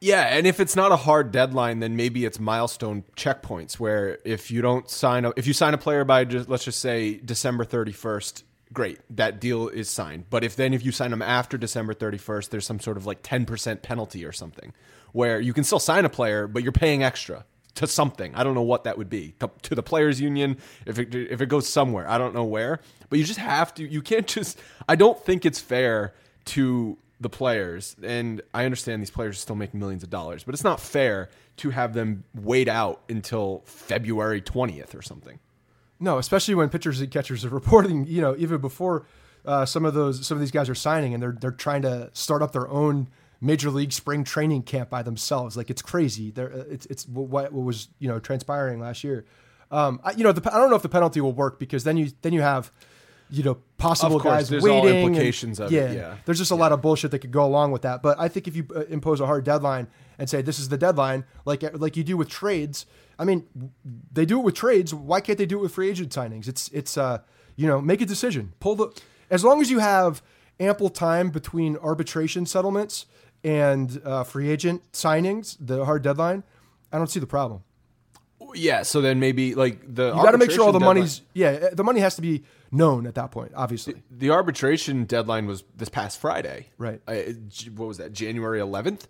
Yeah, and if it's not a hard deadline, then maybe it's milestone checkpoints where if you don't sign a, if you sign a player by just let's just say December 31st, great, that deal is signed. But if then if you sign them after December 31st, there's some sort of like 10% penalty or something where you can still sign a player, but you're paying extra to something. I don't know what that would be. To, to the players union if it if it goes somewhere. I don't know where. But you just have to you can't just I don't think it's fair to the players, and I understand these players are still making millions of dollars, but it's not fair to have them wait out until February 20th or something. No, especially when pitchers and catchers are reporting, you know, even before uh, some of those some of these guys are signing and they're they're trying to start up their own major league spring training camp by themselves. Like it's crazy. They're, uh, it's it's what, what was you know transpiring last year. Um, I, you know, the, I don't know if the penalty will work because then you then you have you know possible Of course, guys there's all waiting. and- implications of it, yeah. there's just a lot of bullshit that could go along with that. But I think if you uh, impose a hard deadline and say this is the deadline, like like you do with trades, I mean, they do it with trades. Why can't they do it with free agent signings? It's it's uh you know make a decision. Pull the as long as you have ample time between arbitration settlements and uh, free agent signings, the hard deadline. I don't see the problem. Yeah, so then maybe like the You got to make sure all the arbitration money's yeah the money has to be known at that point. Obviously, the arbitration deadline was this past Friday. Right. Uh, what was that? January 11th.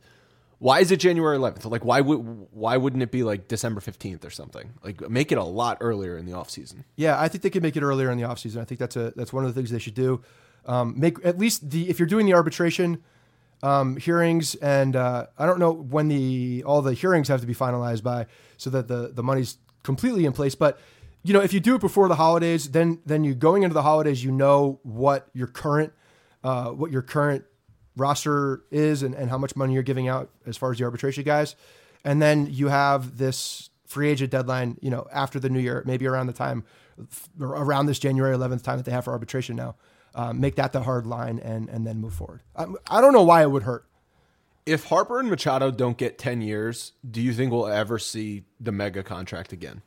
Why is it January 11th? Like why would why wouldn't it be like December 15th or something? Like make it a lot earlier in the off season. Yeah, I think they could make it earlier in the offseason. I think that's a that's one of the things they should do. Um, make at least the if you're doing the arbitration um, hearings, and uh, I don't know when the all the hearings have to be finalized by, so that the the money's completely in place. But you know, if you do it before the holidays, then then you going into the holidays, you know what your current uh, what your current roster is and, and how much money you're giving out as far as the arbitration guys, and then you have this free agent deadline, you know, after the new year, maybe around the time, around this January 11th time that they have for arbitration now. Um, make that the hard line and and then move forward. I don't know why it would hurt. If Harper and Machado don't get 10 years, do you think we'll ever see the mega contract again?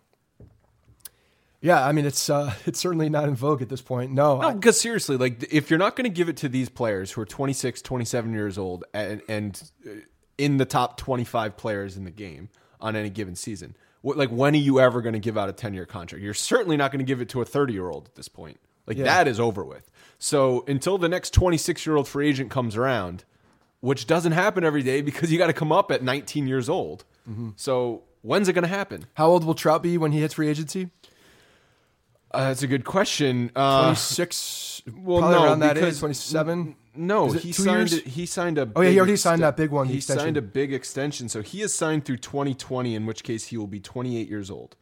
Yeah, I mean it's uh, it's certainly not in vogue at this point. No, No, because seriously, like if you're not going to give it to these players who are 26, 27 years old and, and uh, in the top 25 players in the game on any given season, what, like when are you ever going to give out a 10 year contract? You're certainly not going to give it to a 30 year old at this point. Like Yeah. that is over with. So until the next 26 year old free agent comes around, which doesn't happen every day because you got to come up at 19 years old. So when's it going to happen? how old will Trout be when he hits free agency? Uh, that's a good question. Uh, Twenty six. well, probably no, around that because- Twenty seven. no, Is it he two signed. years? A, he signed a. Oh, yeah, he big already signed that big one, the He extension. signed a big extension, so he is signed through 2020, in which case he will be 28 years old.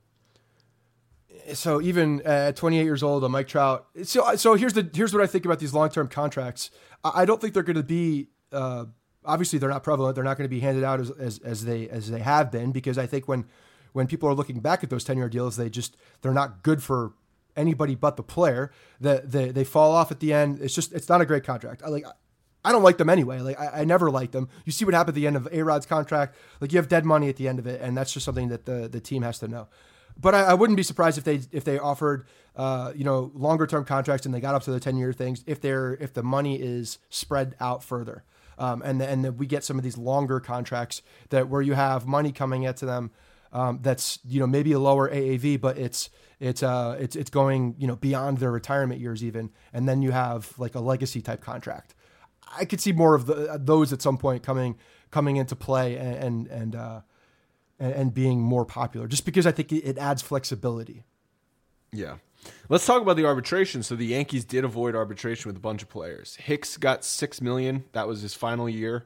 so even at 28 years old, a Mike Trout. So so here's the here's what I think about these long term contracts. I, I don't think they're going to be. Uh, obviously, they're not prevalent. They're not going to be handed out as, as as they as they have been because I think when when people are looking back at those 10 year deals, they just they're not good for anybody but the player. That they, they fall off at the end. It's just it's not a great contract. I like. I don't like them anyway. Like I, I never liked them. You see what happened at the end of A Rod's contract. Like you have dead money at the end of it, and that's just something that the the team has to know. But I, I wouldn't be surprised if they if they offered uh, you know longer term contracts and they got up to the ten year things if they're if the money is spread out further. Um, and and then we get some of these longer contracts that where you have money coming into them um, that's you know maybe a lower AAV, but it's it's uh it's it's going you know beyond their retirement years even, and then you have like a legacy type contract. I could see more of the, those at some point coming coming into play and and and, uh, and and being more popular, just because I think it, adds flexibility. Yeah. Let's talk about the arbitration. So the Yankees did avoid arbitration with a bunch of players. Hicks got six million. That was his final year.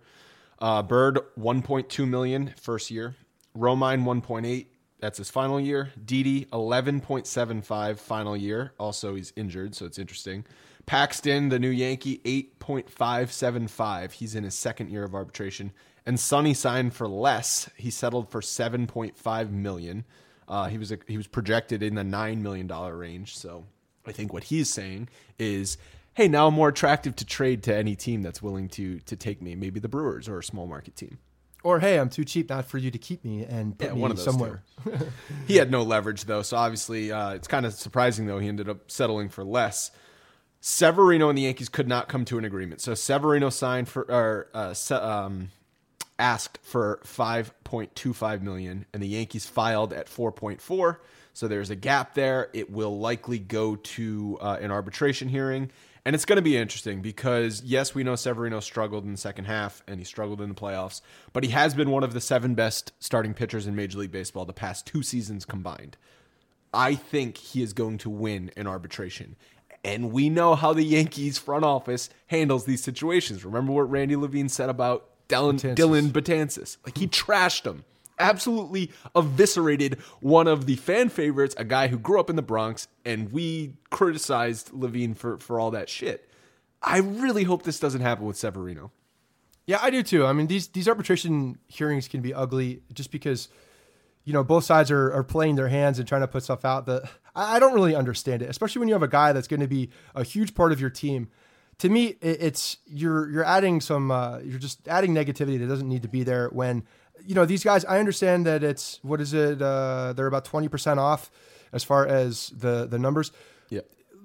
Uh, Bird one point two million first year. Romine one point eight. That's his final year. Didi eleven point seven five final year. Also he's injured, so it's interesting. Paxton, the new Yankee, eight point five seven five. He's in his second year of arbitration. And Sonny signed for less. He settled for seven point five million. Uh, he was a, he was projected in the nine million dollar range. So I think what he's saying is, hey, now I'm more attractive to trade to any team that's willing to to take me. Maybe the Brewers or a small market team. Or hey, I'm too cheap not for you to keep me and put Yeah, me one of those somewhere. He had no leverage though, so obviously uh, it's kind of surprising though he ended up settling for less. Severino and the Yankees could not come to an agreement, so Severino signed for or uh, um, asked for five point two five million, and the Yankees filed at four point four. So there's a gap there. It will likely go to uh, an arbitration hearing, and it's going to be interesting because yes, we know Severino struggled in the second half and he struggled in the playoffs, but he has been one of the seven best starting pitchers in Major League Baseball the past two seasons combined. I think he is going to win an arbitration. And we know how the Yankees front office handles these situations. Remember what Randy Levine said about Dellin Betances. Dellin Betances? Like he trashed him. Absolutely eviscerated one of the fan favorites, a guy who grew up in the Bronx, and we criticized Levine for, for all that shit. I really hope this doesn't happen with Severino. Yeah, I do too. I mean, these these arbitration hearings can be ugly just because you know both sides are, are playing their hands and trying to put stuff out that I, I don't really understand it, especially when you have a guy that's going to be a huge part of your team. To me, it, it's you're you're adding some uh, you're just adding negativity that doesn't need to be there. When you know these guys, I understand that it's what is it? Uh, they're about twenty percent off as far as the the numbers Yeah.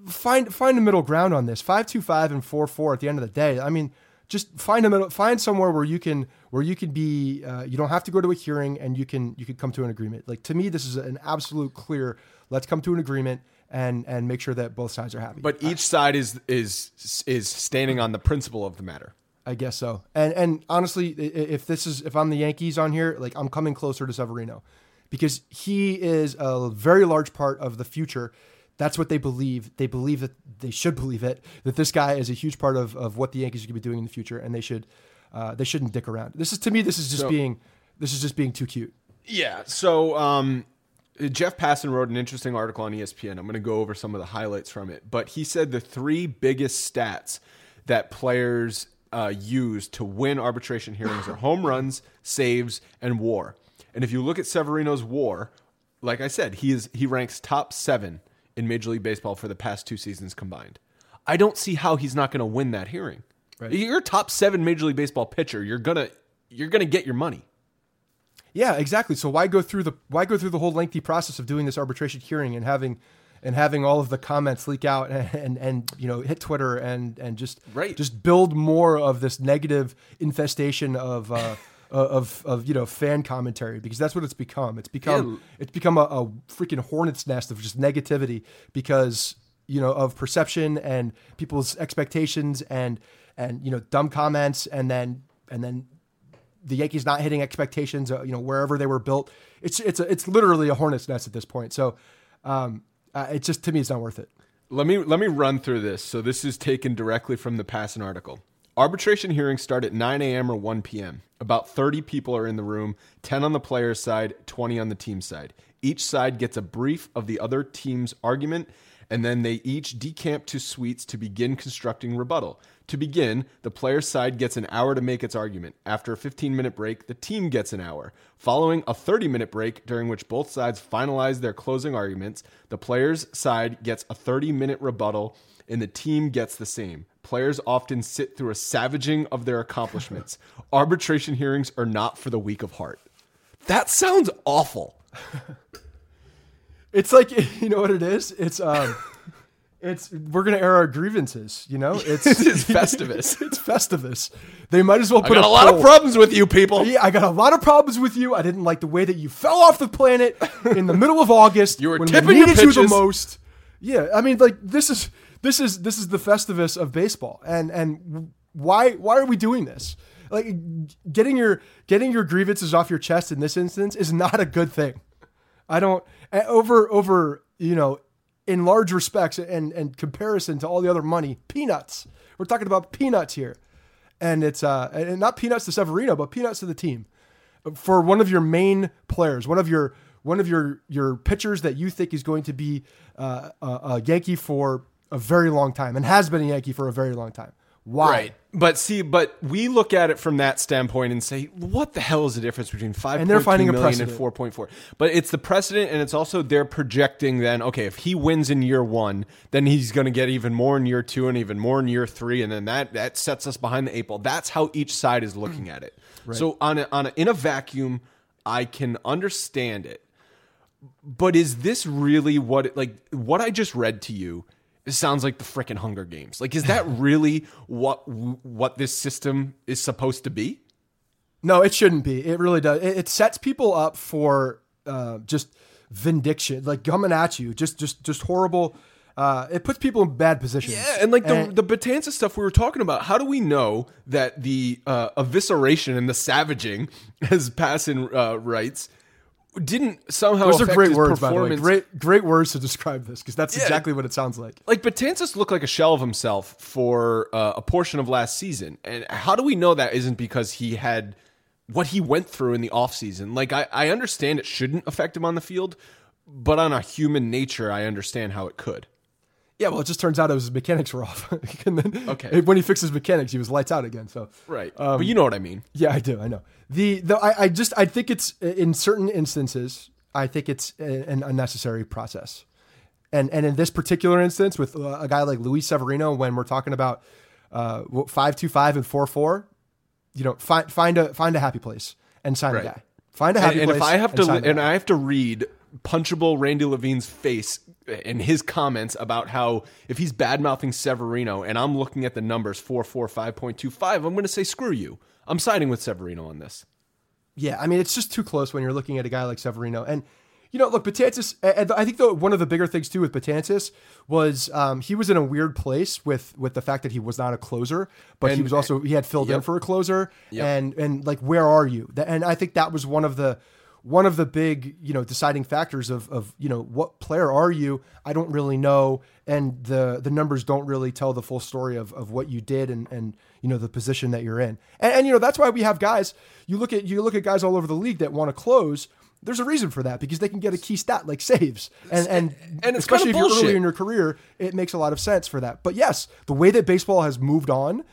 find find a middle ground on this. Five two five and four four at the end of the day. I mean, just find a middle. Find somewhere where you can where you can be. Uh, you don't have to go to a hearing, and you can you can come to an agreement. Like to me, this is an absolute clear. Let's come to an agreement and and make sure that both sides are happy. But each side is is is standing on the principle of the matter. I guess so. And and honestly, if this is if I'm the Yankees on here, like I'm coming closer to Severino because he is a very large part of the future. That's what they believe. They believe that they should believe it that this guy is a huge part of, of what the Yankees are going to be doing in the future, and they should uh, they shouldn't dick around. This is to me, this is just So- being this is just being too cute. Yeah. So um, Jeff Passan wrote an interesting article on ESPN. I'm going to go over some of the highlights from it. But he said the three biggest stats that players uh, use to win arbitration hearings are home runs, saves, and WAR. And if you look at Severino's WAR, like I said, he is he ranks top seven in Major League Baseball for the past two seasons combined. I don't see how he's not going to win that hearing. Right. You're a top seven Major League Baseball pitcher. You're gonna you're gonna get your money. Yeah, exactly. So why go through the why go through the whole lengthy process of doing this arbitration hearing and having and having all of the comments leak out and and, and you know hit Twitter and and just Right. just build more of this negative infestation of uh, of of you know fan commentary because that's what it's become. It's become Yeah. it's become a, a freaking hornet's nest of just negativity because you know of perception and people's expectations and and you know dumb comments and then and then the Yankees not hitting expectations, uh, you know, wherever they were built. It's it's a, it's literally a hornet's nest at this point. So, um, Uh, it just to me, it's not worth it. Let me let me run through this. So this is taken directly from the Passan article. Arbitration hearings start at 9 a.m. or 1 p.m. About 30 people are in the room, 10 on the player's side, 20 on the team side. Each side gets a brief of the other team's argument, and then they each decamp to suites to begin constructing rebuttal. To begin, the player's side gets an hour to make its argument. After a 15 minute break, the team gets an hour. Following a 30 minute break, during which both sides finalize their closing arguments, the player's side gets a 30 minute rebuttal, and the team gets the same. Players often sit through a savaging of their accomplishments. Arbitration hearings are not for the weak of heart. That sounds awful. It's like you know what it is. It's um, it's we're gonna air our grievances. You know, it's It's Festivus. it's Festivus. They might as well I put got a lot of problems with you people. Yeah, I got a lot of problems with you. I didn't like the way that you fell off the planet in the middle of August. You were when tipping we your needed you the pitches. most. Yeah, I mean, like this is this is this is the Festivus of baseball, and and why why are we doing this? Like getting your getting your grievances off your chest in this instance is not a good thing. I don't over over you know in large respects and and comparison to all the other money peanuts. We're talking about peanuts here, and it's uh and not peanuts to Severino, but peanuts to the team for one of your main players, one of your one of your your pitchers that you think is going to be uh, a, a Yankee for a very long time and has been a Yankee for a very long time. Why? Right. But see, but we look at it from that standpoint and say, what the hell is the difference between five And they're finding a million and four point four? But it's the precedent, and it's also they're projecting. Then, okay, if he wins in year one, then he's going to get even more in year two, and even more in year three, and then that that sets us behind the eight ball. That's how each side is looking at it. So on a, on a, in a vacuum, I can understand it. But is this really what it, like what I just read to you? It sounds like the frickin' Hunger Games. Like, is that really what what this system is supposed to be? No, it shouldn't be. It really does. It, it sets people up for uh, just vindication, like coming at you, just just just horrible. Uh, it puts people in bad positions. Yeah, and like the And- the Betances stuff we were talking about. How do we know that the uh, evisceration and the savaging, as Passan uh, writes, didn't somehow those are great words, by the way. Great great words to describe this because that's Yeah. exactly what it sounds like. like Betances looked like a shell of himself for uh, a portion of last season. And how do we know that isn't because he had what he went through in the offseason? Like, I, I understand it shouldn't affect him on the field, but on a human nature, I understand how it could. Yeah, well, it just turns out his mechanics were off. and then Okay. when he fixed his mechanics, he was lights out again. So Right. but you know what I mean. Yeah, I do. I know. The the I, I just I think it's in certain instances I think it's an unnecessary process, and and in this particular instance with uh, a guy like Luis Severino, when we're talking about uh, five two five and four four, you know, find find a find a happy place and sign Right. a guy. Find a happy and, and if I have to, sign and. I have to read punchable Randy Levine's face and his comments about how if he's bad mouthing Severino, and I'm looking at the numbers four four five point two five, I'm going to say screw you. I'm siding with Severino on this. Yeah, I mean, it's just too close when you're looking at a guy like Severino. And, you know, look, Betances, and I think the, one of the bigger things, too, with Betances was um, he was in a weird place with with the fact that he was not a closer, but he was also, he had filled in for a closer. Yep. And, and like, where are you? And I think that was one of the, one of the big, you know, deciding factors of, of, you know, what player are you? I don't really know. And the, the numbers don't really tell the full story of, of what you did and, and, you know, the position that you're in. And, and, you know, that's why we have guys, you look at, you look at guys all over the league that want to close. There's a reason for that because they can get a key stat like saves. And, and, and it's especially kinda if you're early in your career, it makes a lot of sense for that. But yes, the way that baseball has moved on,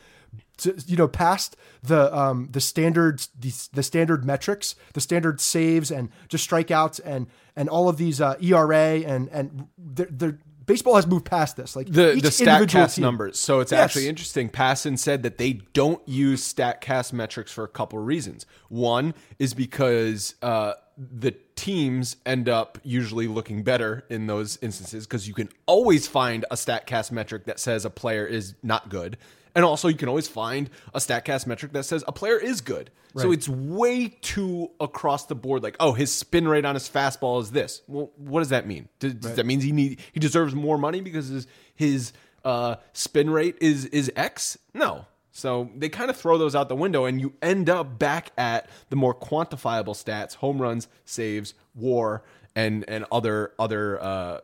to, you know, past the um, the standard the, the standard metrics, the standard saves and just strikeouts and and all of these uh, ERA and and they're, they're, baseball has moved past this. Like the each the Statcast team- numbers. So it's Yes. actually interesting. Passan said that they don't use Statcast metrics for a couple of reasons. One is because uh, the teams end up usually looking better in those instances because you can always find a Statcast metric that says a player is not good. And also, you can always find a StatCast metric that says a player is good. So it's way too across the board. Like, oh, his spin rate on his fastball is this. Well, what does that mean? Does, does that means he need he deserves more money because his his uh, spin rate is is X? No. So they kind of throw those out the window, and you end up back at the more quantifiable stats: home runs, saves, WAR, and and other other uh,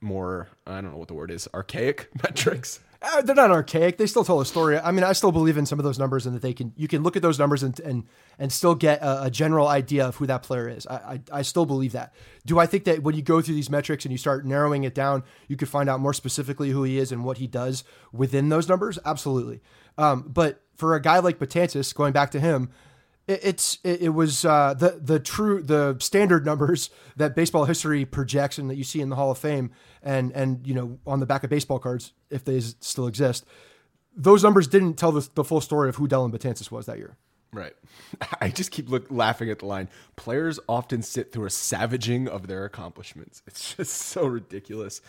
more I don't know what the word is archaic metrics. Uh, they're not archaic. They still tell a story. I mean, I still believe in some of those numbers, and that they can you can look at those numbers and and and still get a, a general idea of who that player is. I, I, I still believe that. Do I think that when you go through these metrics and you start narrowing it down, you could find out more specifically who he is and what he does within those numbers? Absolutely. Um, but for a guy like Betances, going back to him, it, it's it, it was uh, the the true the standard numbers that baseball history projects and that you see in the Hall of Fame and and you know on the back of baseball cards if they still exist. Those numbers didn't tell the, the full story of who Dellin Betances was that year. Right. I just keep look, laughing at the line. Players often sit through a savaging of their accomplishments. It's just so ridiculous.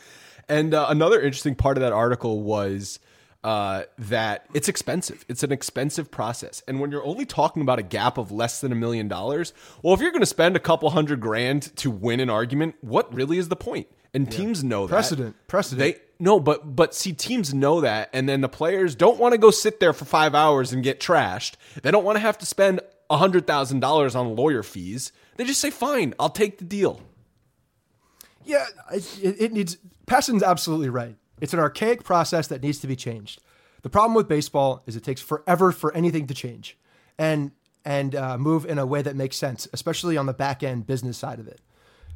And uh, another interesting part of that article was uh, that it's expensive. It's an expensive process. And when you're only talking about a gap of less than a million dollars, well, if you're going to spend a couple hundred grand to win an argument, what really is the point? And teams know that. Precedent. Precedent. They no, but but see, teams know that, and then the players don't want to go sit there for five hours and get trashed. They don't want to have to spend hundred thousand dollars on lawyer fees. They just say, "Fine, I'll take the deal." Yeah, it, it needs. Passan's absolutely right. It's an archaic process that needs to be changed. The problem with baseball is it takes forever for anything to change, and and uh, move in a way that makes sense, especially on the back end business side of it.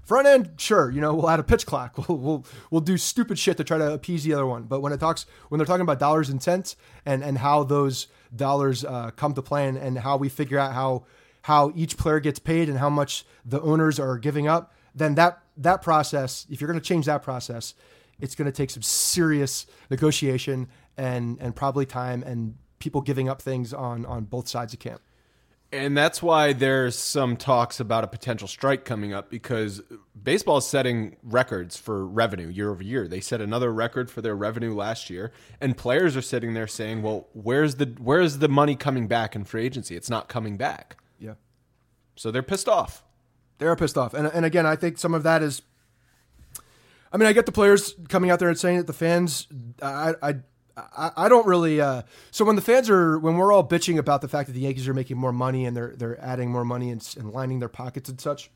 Front end, sure, you know, we'll add a pitch clock. We'll, we'll we'll do stupid shit to try to appease the other one. But when it talks, when they're talking about dollars and cents and and how those dollars uh, come to play and, and how we figure out how how each player gets paid and how much the owners are giving up, then that that process, if you're going to change that process, it's going to take some serious negotiation and and probably time and people giving up things on on both sides of camp. And that's why there's some talks about a potential strike coming up because baseball is setting records for revenue year over year. They set another record for their revenue last year, and players are sitting there saying, "Well, where's the where's the money coming back in free agency? It's not coming back." Yeah. So they're pissed off. They're pissed off. And and again, I think some of that is I mean, I get the players coming out there and saying that the fans I I I, don't really. Uh, so when the fans are, when we're all bitching about the fact that the Yankees are making more money and they're they're adding more money and, and lining their pockets and such,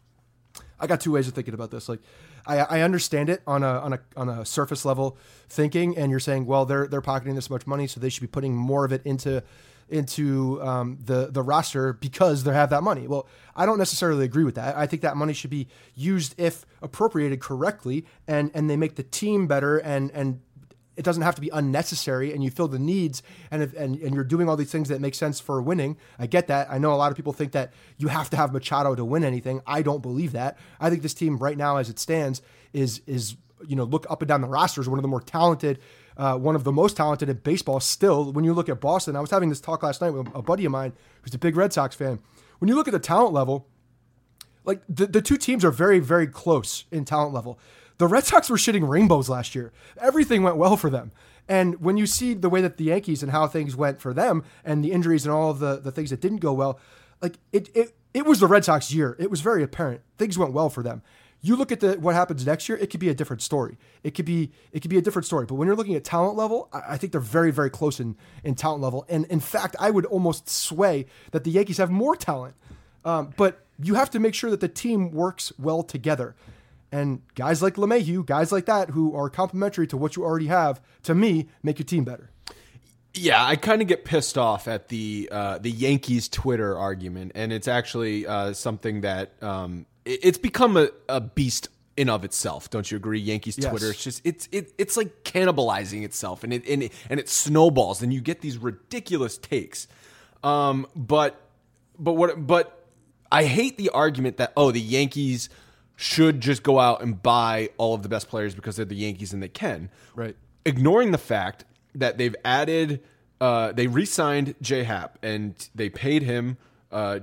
I got two ways of thinking about this. Like, I, I understand it on a on a on a surface level thinking, and you're saying, well, they're they're pocketing this much money, so they should be putting more of it into into um, the the roster because they have that money. Well, I don't necessarily agree with that. I think that money should be used if appropriated correctly, and and they make the team better and and it doesn't have to be unnecessary and you fill the needs and, if, and and you're doing all these things that make sense for winning. I get that. I know a lot of people think that you have to have Machado to win anything. I don't believe that. I think this team right now as it stands is is you know look up and down the roster is one of the more talented uh, one of the most talented in baseball still when you look at Boston. I was having this talk last night with a buddy of mine who's a big Red Sox fan. When you look at the talent level, like the, the two teams are very, very close in talent level. The Red Sox were shitting rainbows last year. Everything went well for them. And when you see the way that the Yankees and how things went for them and the injuries and all of the, the things that didn't go well, like it, it, it was the Red Sox year. It was very apparent. Things went well for them. You look at the what happens next year, it could be a different story. It could be it could be a different story. But when you're looking at talent level, I, I think they're very, very close in, in talent level. And in fact, I would almost sway that the Yankees have more talent. Um, but you have to make sure that the team works well together. And guys like LeMahieu, guys like that, who are complementary to what you already have, to me, make your team better. Yeah, I kind of get pissed off at the uh, the Yankees Twitter argument, and it's actually uh, something that um, it's become a, a beast in of itself. Don't you agree? Yankees Yes. Twitter, it's just it's it, it's like cannibalizing itself, and it and it, and it snowballs, and you get these ridiculous takes. Um, but but what but I hate the argument that oh the Yankees should just go out and buy all of the best players because they're the Yankees and they can. Right. Ignoring the fact that they've added uh, they re-signed J Hap and they paid him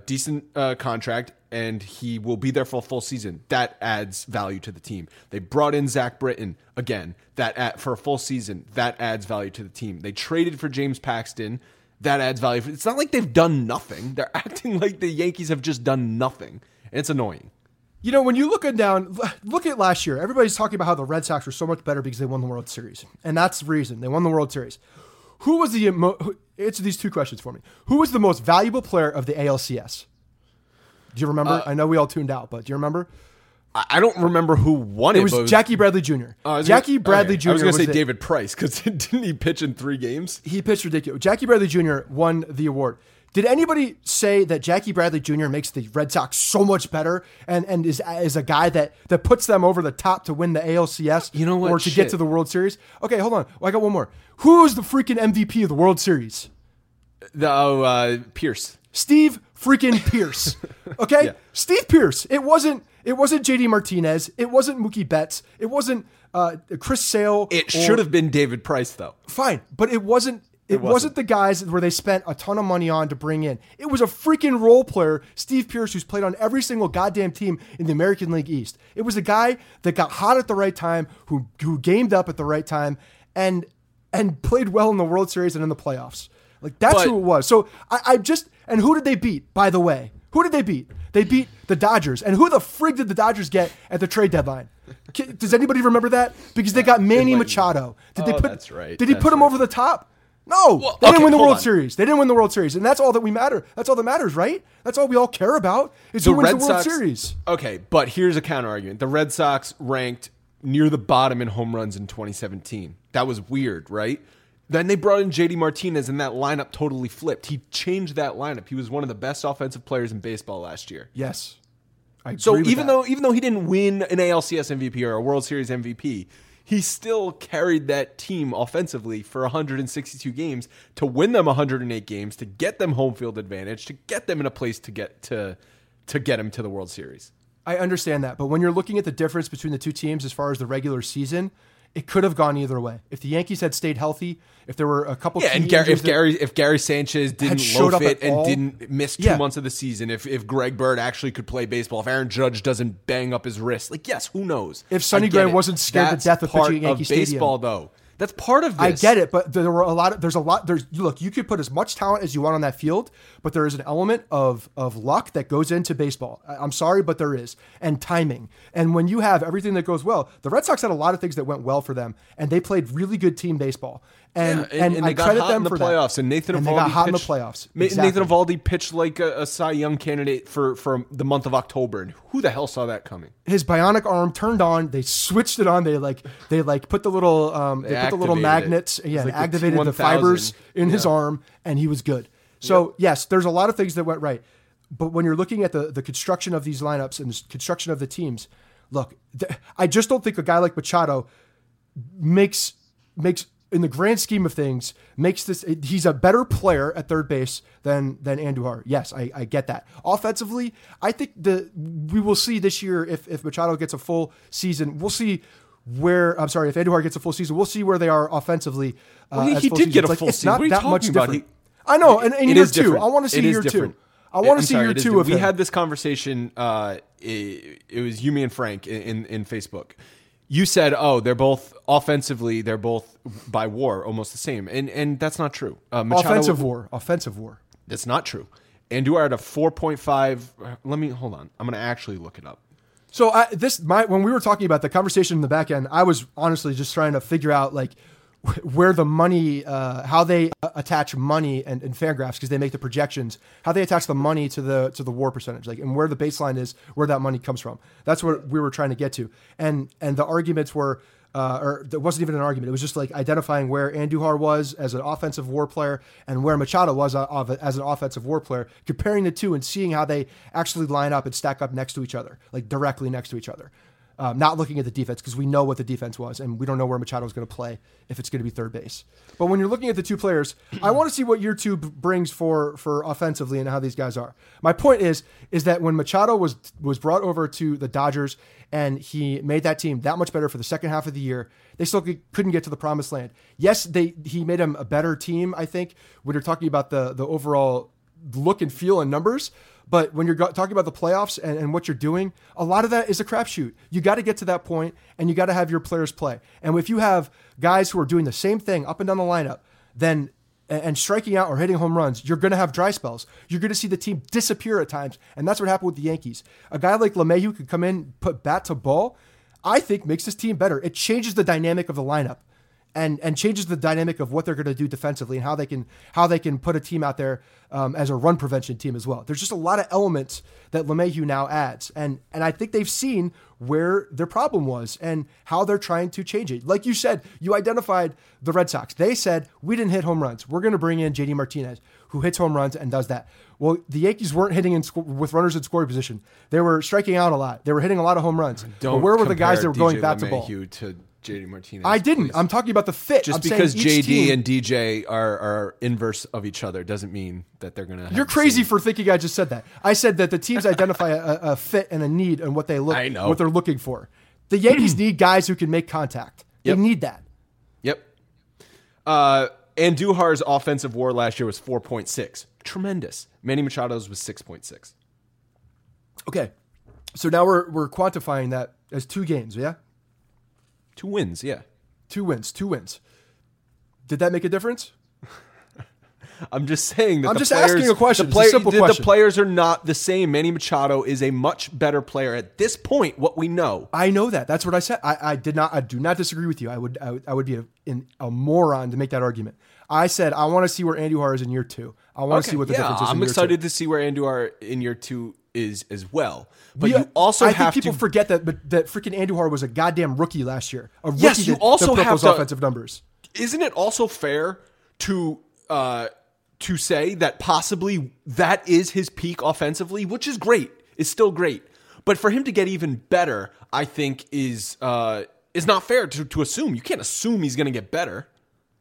decent uh, contract and he will be there for a full season. That adds value to the team. They brought in Zach Britton again. That add, for a full season. That adds value to the team. They traded for James Paxton. That adds value. It's not like they've done nothing. They're acting like the Yankees have just done nothing. And it's annoying. You know, when you look at down, look at last year. Everybody's talking about how the Red Sox were so much better because they won the World Series, and that's the reason they won the World Series. Who was the who- answer these two questions for me? Who was the most valuable player of the ALCS? Do you remember? Uh, I know we all tuned out, but do you remember? I I don't remember who won it. It was but Jackie Bradley Jr. Oh, I was Jackie gonna- Bradley okay. Jr. I was going to say David Price because didn't he pitch in three games? he pitched ridiculous. Jackie Bradley Jr. won the award. Did anybody say that Jackie Bradley Jr. makes the Red Sox so much better and, and is is a guy that, that puts them over the top to win the ALCS You know what? or to Shit. get to the World Series? Okay, hold on. Well, I got one more. Who is the freaking MVP of the World Series? The, oh, uh, Pearce. Steve freaking Pearce. Okay? Yeah. Steve Pearce. It wasn't it wasn't JD Martinez. It wasn't Mookie Betts. It wasn't uh, Chris Sale. It or- should have been David Price, though. fine, but it wasn't. It, wasn't. wasn't. the guys where they spent a ton of money on to bring in. It was a freaking role player, Steve Pearce, who's played on every single goddamn team in the American League East. It was a guy that got hot at the right time, who who gamed up at the right time, and and played well in the World Series and in the playoffs. Like that's But- who it was. So I, I just and who did they beat? By the way, who did they beat? They beat the Dodgers. And who the frig did the Dodgers get at the trade deadline? Does anybody remember that? Because they got Manny Machado. Did they Oh, put? that's right. Did he That's put him right. over the top? No, Well, they didn't win the World on. Series. They didn't win the World Series, and that's all that we matter. That's all that matters, right? That's all we all care about is who wins the World Series. Okay, but here's a counter argument. The Red Sox ranked near the bottom in home runs in 2017. That was weird, right? Then they brought in JD Martinez and that lineup totally flipped. He changed that lineup. He was one of the best offensive players in baseball last year. Yes, I So even that. though even though he didn't win an ALCS MVP or a World Series MVP, he still carried that team offensively for 162 games to win them 108 games, to get them home field advantage, to get them in a place to get to to get him to the World Series. I understand that, but when you're looking at the difference between the two teams as far as the regular season, it could have gone either way. If the Yankees had stayed healthy, if there were a couple, Yeah, and Gary, if Gary if Gary Sanchez didn't showed loaf up and all- didn't miss two Yeah. months of the season, if if Greg Bird actually could play baseball, if Aaron Judge doesn't bang up his wrist, like yes, who knows? If Sonny Gray wasn't scared to That's death of part pitching at Yankee of Stadium. baseball, though. That's part of this. I get it, but there were a lot of there's a lot there's look, you could put as much talent as you want on that field, but there is an element of of luck that goes into baseball. I'm sorry, but there is. And timing. And when you have everything that goes well, the Red Sox had a lot of things that went well for them and they played really good team baseball. And Yeah, and, they I got credit hot them in the for playoffs, that. and Nathan and Eovaldi they got hot pitched, in the playoffs. Exactly. Nathan Eovaldi pitched like a, a Cy Young candidate for for the month of October, and who the hell saw that coming? his bionic arm turned on. They switched it on. They like they like put the little um, they, put the little magnets. It Yeah, like and the activated the T1000. fibers in his arm, and he was good. So yes, there's a lot of things that went right. But when you're looking at the the construction of these lineups and the construction of the teams, look, th- I just don't think a guy like Machado makes makes in the grand scheme of things makes this he's a better player at third base than than Andujar. Yes, I, I get that. Offensively, I think the we will see this year if if Machado gets a full season, we'll see where I'm sorry if Andujar gets a full season, we'll see where they are offensively. Uh, Well, he- he did get a full it's season. Not What are you that much about? different. He- I know, and, and year two. different. I want to see year different. two. I want to see sorry, year two of We him. had this conversation. Uh, it, it was you, me, and Frank in, in in Facebook. You said, "Oh, they're both offensively. They're both by WAR almost the same," and and that's not true. Uh, Machado- offensive war, offensive war. That's not true. And you are at a four point five. Let me hold on. I'm going to actually look it up. So I, this my when we were talking about the conversation in the back end, I was honestly just trying to figure out like where the money, uh, how they uh, attach money and, and Fangraphs because they make the projections, how they attach the money to the to the war percentage, like and where the baseline is, where that money comes from. That's what we were trying to get to, and and the arguments were. Uh, or there wasn't even an argument. It was just like identifying where Andujar was as an offensive war player and where Machado was of as an offensive war player, comparing the two and seeing how they actually line up and stack up next to each other, like directly next to each other. Um, not looking at the defense because we know what the defense was and we don't know where Machado is going to play if it's going to be third base. But when you're looking at the two players, I want to see what year two brings for for offensively and how these guys are. My point is is that when Machado was was brought over to the Dodgers and he made that team that much better for the second half of the year, they still couldn't get to the promised land. Yes, they he made them a better team. I think when you're talking about the the overall look and feel and numbers. But when you're talking about the playoffs and, and what you're doing, a lot of that is a crapshoot. You got to get to that point and you got to have your players play. And if you have guys who are doing the same thing up and down the lineup, then and and striking out or hitting home runs, you're going to have dry spells. You're going to see the team disappear at times, and that's what happened with the Yankees. A guy like LeMahieu could come in, put bat to ball. I think makes this team better. It changes the dynamic of the lineup. And and changes the dynamic of what they're going to do defensively and how they can how they can put a team out there um, as a run prevention team as well. There's just a lot of elements that LeMahieu now adds, and and I think they've seen where their problem was and how they're trying to change it. Like you said, you identified the Red Sox. They said we didn't hit home runs. We're going to bring in JD Martinez, who hits home runs and does that. Well, the Yankees weren't hitting in sc- with runners in scoring position. They were striking out a lot. They were hitting a lot of home runs. but where were the guys that were going back to ball? to JD Martinez. I didn't. please. I'm talking about the fit. just I'm saying because each JD team- and DJ are, are inverse of each other doesn't mean that they're gonna. have You're the crazy same- for thinking I just said that. I said that the teams identify a, a fit and a need and what they look, I know. what they're looking for. The Yankees need guys who can make contact. They Yep. need that. Yep. Uh, and Andujar's offensive WAR last year was 4.6. Tremendous. Manny Machado's was 6.6. Okay, so now we're we're quantifying that as two games. Yeah, Two wins. Yeah. two wins, two wins. Did that make a difference? I'm just saying that I'm the just players, asking a question. The, It's a simple the- question. the players are not the same. Manny Machado is a much better player at this point. What we know. I know that. That's what I said. I, I did not. I do not disagree with you. I would. I would, I would be a, in, a moron to make that argument. I said I want to see where Andujar is in year two. I want to see what the yeah, difference is. I'm year two. excited to see where Andujar in year two is as well. But We- you also I have think people to forget that, but that freaking Andujar was a goddamn rookie last year. A rookie Yes, you that, also that have those to- offensive numbers. isn't it also fair to uh, to say that possibly that is his peak offensively, which is great, is still great, but for him to get even better, I think is uh, is not fair to, to assume. You can't assume he's going to get better.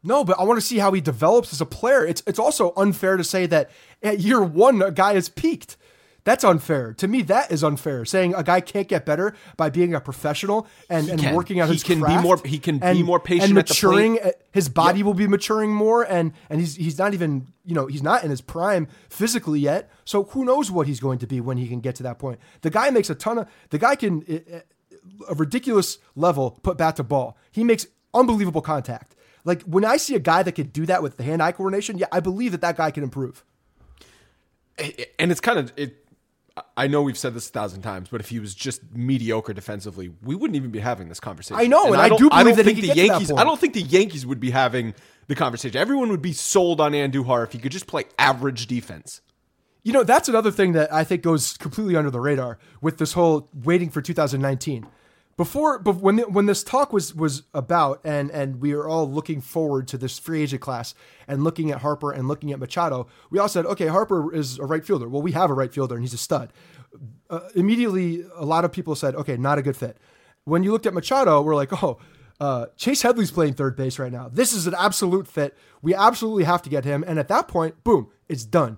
No, but I want to see how he develops as a player. It's it's also unfair to say that at year one a guy has peaked. That's unfair. To me, that is unfair. Saying a guy can't get better by being a professional and, and can. working out He his can be more- he can be more patient and at the maturing. uh, His body will be maturing more, and and he's he's not even you know he's not in his prime physically yet. So who knows what he's going to be when he can get to that point? The guy makes a ton of. The guy can uh, uh, a ridiculous level put bat to ball. He makes unbelievable contact. Like when I see a guy that can do that with the hand-eye coordination, yeah, I believe that that guy can improve. And it's kind of it. I know we've said this a thousand times, but if he was just mediocre defensively, we wouldn't even be having this conversation. I know, and I don't- do believe don't think the Yankees. I don't think the Yankees would be having the conversation. Everyone would be sold on Andujar if he could just play average defense. You know, that's another thing that I think goes completely under the radar with this whole waiting for 2019. Before, but when when this talk was was about, and and we were all looking forward to this free agent class and looking at Harper and looking at Machado, we all said, okay, Harper is a right fielder. Well, we have a right fielder, and he's a stud. Uh, immediately, a lot of people said, okay, not a good fit. When you looked at Machado, we're like, oh, uh, Chase Headley's playing third base right now. This is an absolute fit. We absolutely have to get him. And at that point, boom, it's done.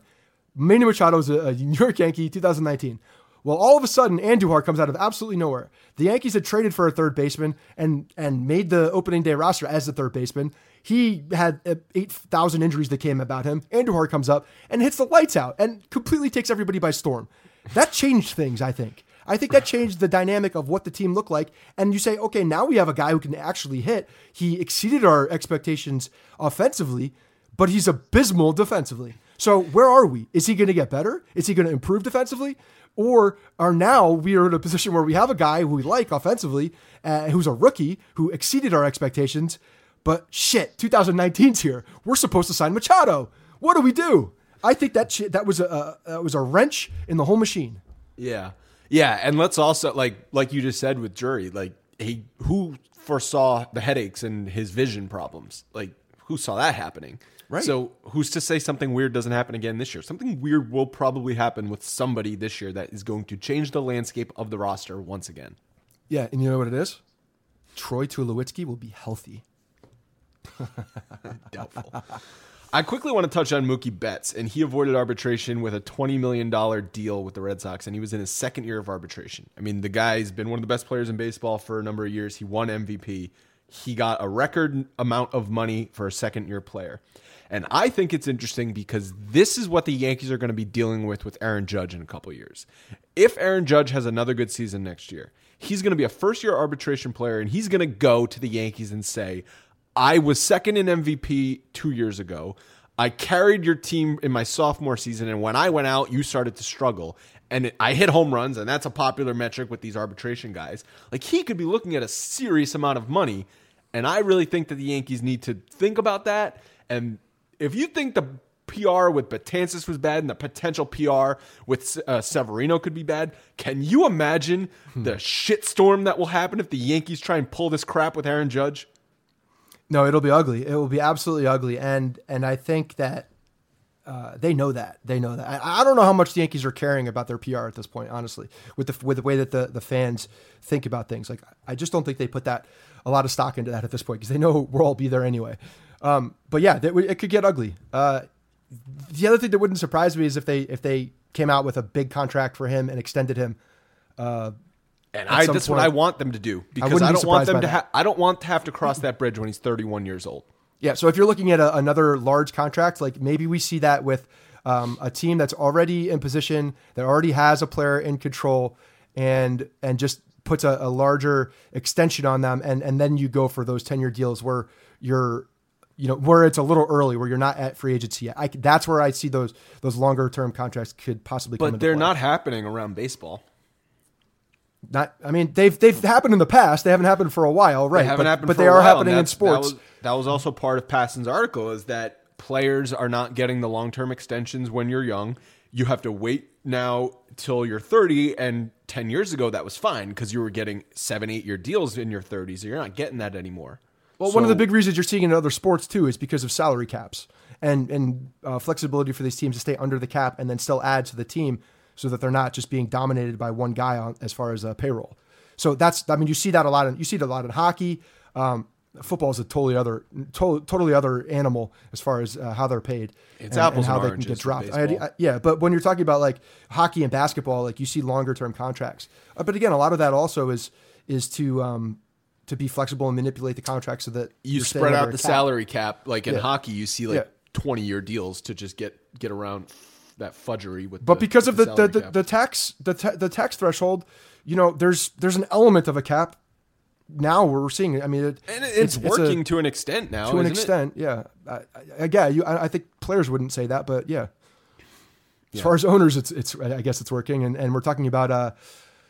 Manny Machado is a, a New York Yankee 2019. Well, all of a sudden, Andujar comes out of absolutely nowhere. The Yankees had traded for a third baseman and and made the opening day roster as the third baseman. He had uh, 8,000 injuries that came about him. Andujar comes up and hits the lights out and completely takes everybody by storm. That changed things, I think. I think that changed the dynamic of what the team looked like. And you say, okay, now we have a guy who can actually hit. He exceeded our expectations offensively, but he's abysmal defensively. So where are we? Is he going to get better? Is he going to improve defensively? Or are now we are in a position where we have a guy who we like offensively, uh, who's a rookie who exceeded our expectations, but shit, 2019's here. We're supposed to sign Machado. What do we do? I think that shit, that was a, that was a wrench in the whole machine. Yeah, yeah, and let's also like like you just said with Jury, like he who foresaw the headaches and his vision problems, like who saw that happening. Right. So who's to say something weird doesn't happen again this year? Something weird will probably happen with somebody this year that is going to change the landscape of the roster once again. Yeah, and you know what it is? Troy Tulowitzki will be healthy. Doubtful. I quickly want to touch on Mookie Betts, and he avoided arbitration with a $20 million deal with the Red Sox, and he was in his second year of arbitration. I mean, the guy's been one of the best players in baseball for a number of years. He won MVP. He got a record amount of money for a second year player. And I think it's interesting because this is what the Yankees are going to be dealing with with Aaron Judge in a couple years. If Aaron Judge has another good season next year, he's going to be a first year arbitration player, and he's going to go to the Yankees and say, I was second in MVP two years ago. I carried your team in my sophomore season, and when I went out, you started to struggle. And I hit home runs, and that's a popular metric with these arbitration guys. Like he could be looking at a serious amount of money, And I really think that the Yankees need to think about that. And if you think the PR with Betances was bad and the potential PR with uh, Severino could be bad, can you imagine the shitstorm that will happen if the Yankees try and pull this crap with Aaron Judge? No, it'll be ugly. It will be absolutely ugly, and and I think that uh, they know that. They know that. I, I, don't know how much the Yankees are caring about their PR at this point, honestly, with the with the way that the, the fans think about things. Like, I just don't think they put that a lot of stock into that at this point because they know we'll all be there anyway. Um, but yeah, it, it could get ugly. Uh, the other thing that wouldn't surprise me is if they if they came out with a big contract for him and extended him. Uh, and I, that's point. what I want them to do because I, I don't want them to. Ha- I don't want to have to cross that bridge when he's 31 years old. Yeah. So if you're looking at a, another large contract, like maybe we see that with um, a team that's already in position, that already has a player in control, and and just puts a, a larger extension on them, and and then you go for those 10 year deals where you're you know where it's a little early where you're not at free agency yet. I, that's where I see those those longer term contracts could possibly but they're play. not happening around baseball not I mean they've they've happened in the past. They haven't happened for a while, right? They haven't but, happened but they are happening in sports. That was, that was also part of Passan's article is that players are not getting the long term extensions when you're young. You have to wait now till you're 30 and 10 years ago that was fine because you were getting 7 8 year deals in your 30s. So you're not getting that anymore. Well, so, one of the big reasons you're seeing in other sports too is because of salary caps and and uh, flexibility for these teams to stay under the cap and then still add to the team so that they're not just being dominated by one guy on, as far as uh, payroll. So that's, I mean, you see that a lot. In, you see it a lot in hockey. Um, football is a totally other, to, totally other animal as far as uh, how they're paid. It's and, apples and how and they can get dropped. I, I, yeah, but when you're talking about like hockey and basketball, like you see longer term contracts. Uh, but again, a lot of that also is is to um, to be flexible and manipulate the contract so that you spread out the cap. salary cap. Like in yeah. hockey, you see like yeah. 20 year deals to just get get around that fudgery with. But the, because of the the, the, the, tax the ta- the tax threshold, you know, there's there's an element of a cap. Now we're seeing it. I mean, it, and it's, it's working it's a, to an extent now. To an extent, it? yeah. I, I, yeah, you, I, I, think players wouldn't say that, but yeah. As yeah. far as owners, it's it's I guess it's working, and, and we're talking about uh,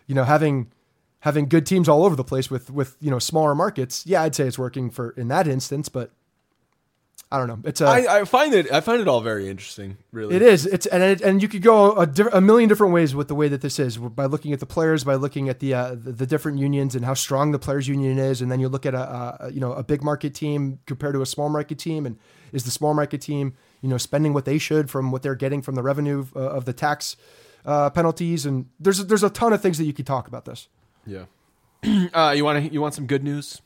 you know, having having good teams all over the place with with you know smaller markets. Yeah, I'd say it's working for in that instance, but I don't know. It's a, I, I find it I find it all very interesting. Really, it is. It's and it, and you could go a, a, million different ways with the way that this is by looking at the players, by looking at the, uh, the, the different unions and how strong the players union is, and then you look at a, a, you know a big market team compared to a small market team, and is the small market team you know spending what they should from what they're getting from the revenue uh, of the tax uh, penalties, and there's there's a ton of things that you could talk about this. Yeah. Uh, you want to you want some good news?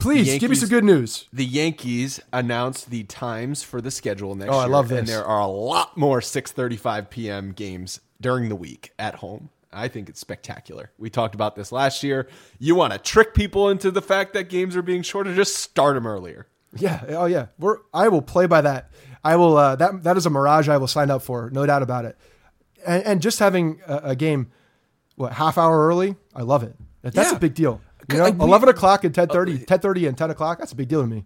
Please Yankees, give me some good news. The Yankees announced the times for the schedule next oh, year. I love this. And there are a lot more 6:35 p.m. games during the week at home. I think it's spectacular. We talked about this last year. You want to trick people into the fact that games are being shorter? Just start them earlier. Yeah. Oh yeah. We're. I will play by that. I will. Uh, that that is a mirage. I will sign up for. No doubt about it. And, and just having a, a, game, what half hour early? I love it. That's yeah. a big deal. You uh, know, eleven o'clock and 10.30, uh, 10.30 uh, and ten o'clock. That's a big deal to me.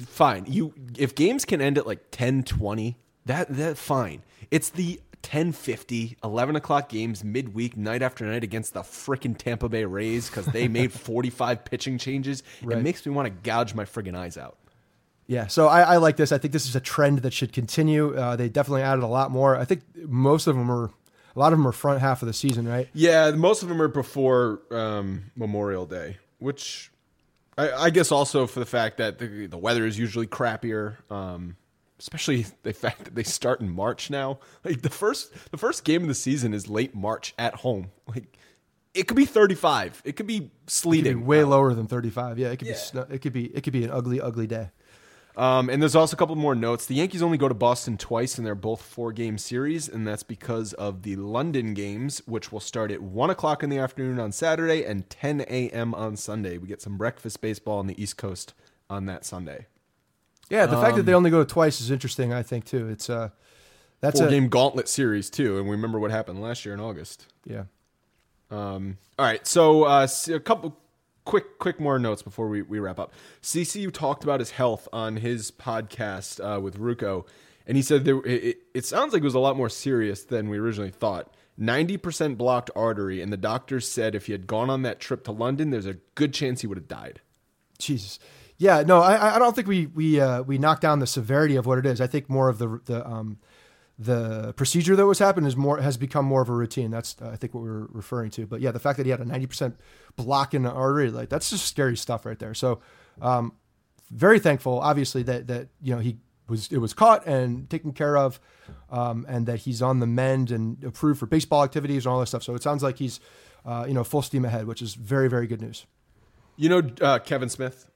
Fine. You if games can end at like 10.20, that that fine. It's the 10:50, 11 o'clock games midweek, night after night against the freaking Tampa Bay Rays because they made 45 pitching changes. Right. It makes me want to gouge my friggin' eyes out. Yeah, so I, I, like this. I think this is a trend that should continue. Uh, they definitely added a lot more. I think most of them are a lot of them are front half of the season, right? Yeah, most of them are before um, Memorial Day, which I, I, guess also for the fact that the, the weather is usually crappier. Um, especially the fact that they start in March now. Like the first, the first game of the season is late March at home. Like it could be 35. It could be sleeting. Could be way lower than 35. Yeah, it could yeah. be. It could be. It could be an ugly, ugly day. Um, and there's also a couple more notes. The Yankees only go to Boston twice, and they're both four game series, and that's because of the London games, which will start at 1 o'clock in the afternoon on Saturday and 10 a.m. on Sunday. We get some breakfast baseball on the East Coast on that Sunday. Yeah, the um, fact that they um, only go twice is interesting, I think, too. It's uh, that's four a game gauntlet series, too, and we remember what happened last year in August. Yeah. Um, all right, so uh, a couple quick quick more notes before we, we wrap up. CCU talked about his health on his podcast uh, with Ruocco, and he said there, it, it sounds like it was a lot more serious than we originally thought. 90% blocked artery, and the doctors said if he had gone on that trip to London, there's a good chance he would have died. Jesus. Yeah, no, I, I don't think we we uh, we knocked down the severity of what it is. I think more of the the um, the procedure that was happening is more has become more of a routine. That's uh, I think what we are referring to. But yeah, the fact that he had a ninety percent block in the artery, like that's just scary stuff right there. So, um, very thankful, obviously that that you know he was it was caught and taken care of, um, and that he's on the mend and approved for baseball activities and all that stuff. So it sounds like he's uh, you know full steam ahead, which is very very good news. You know uh, Kevin Smith.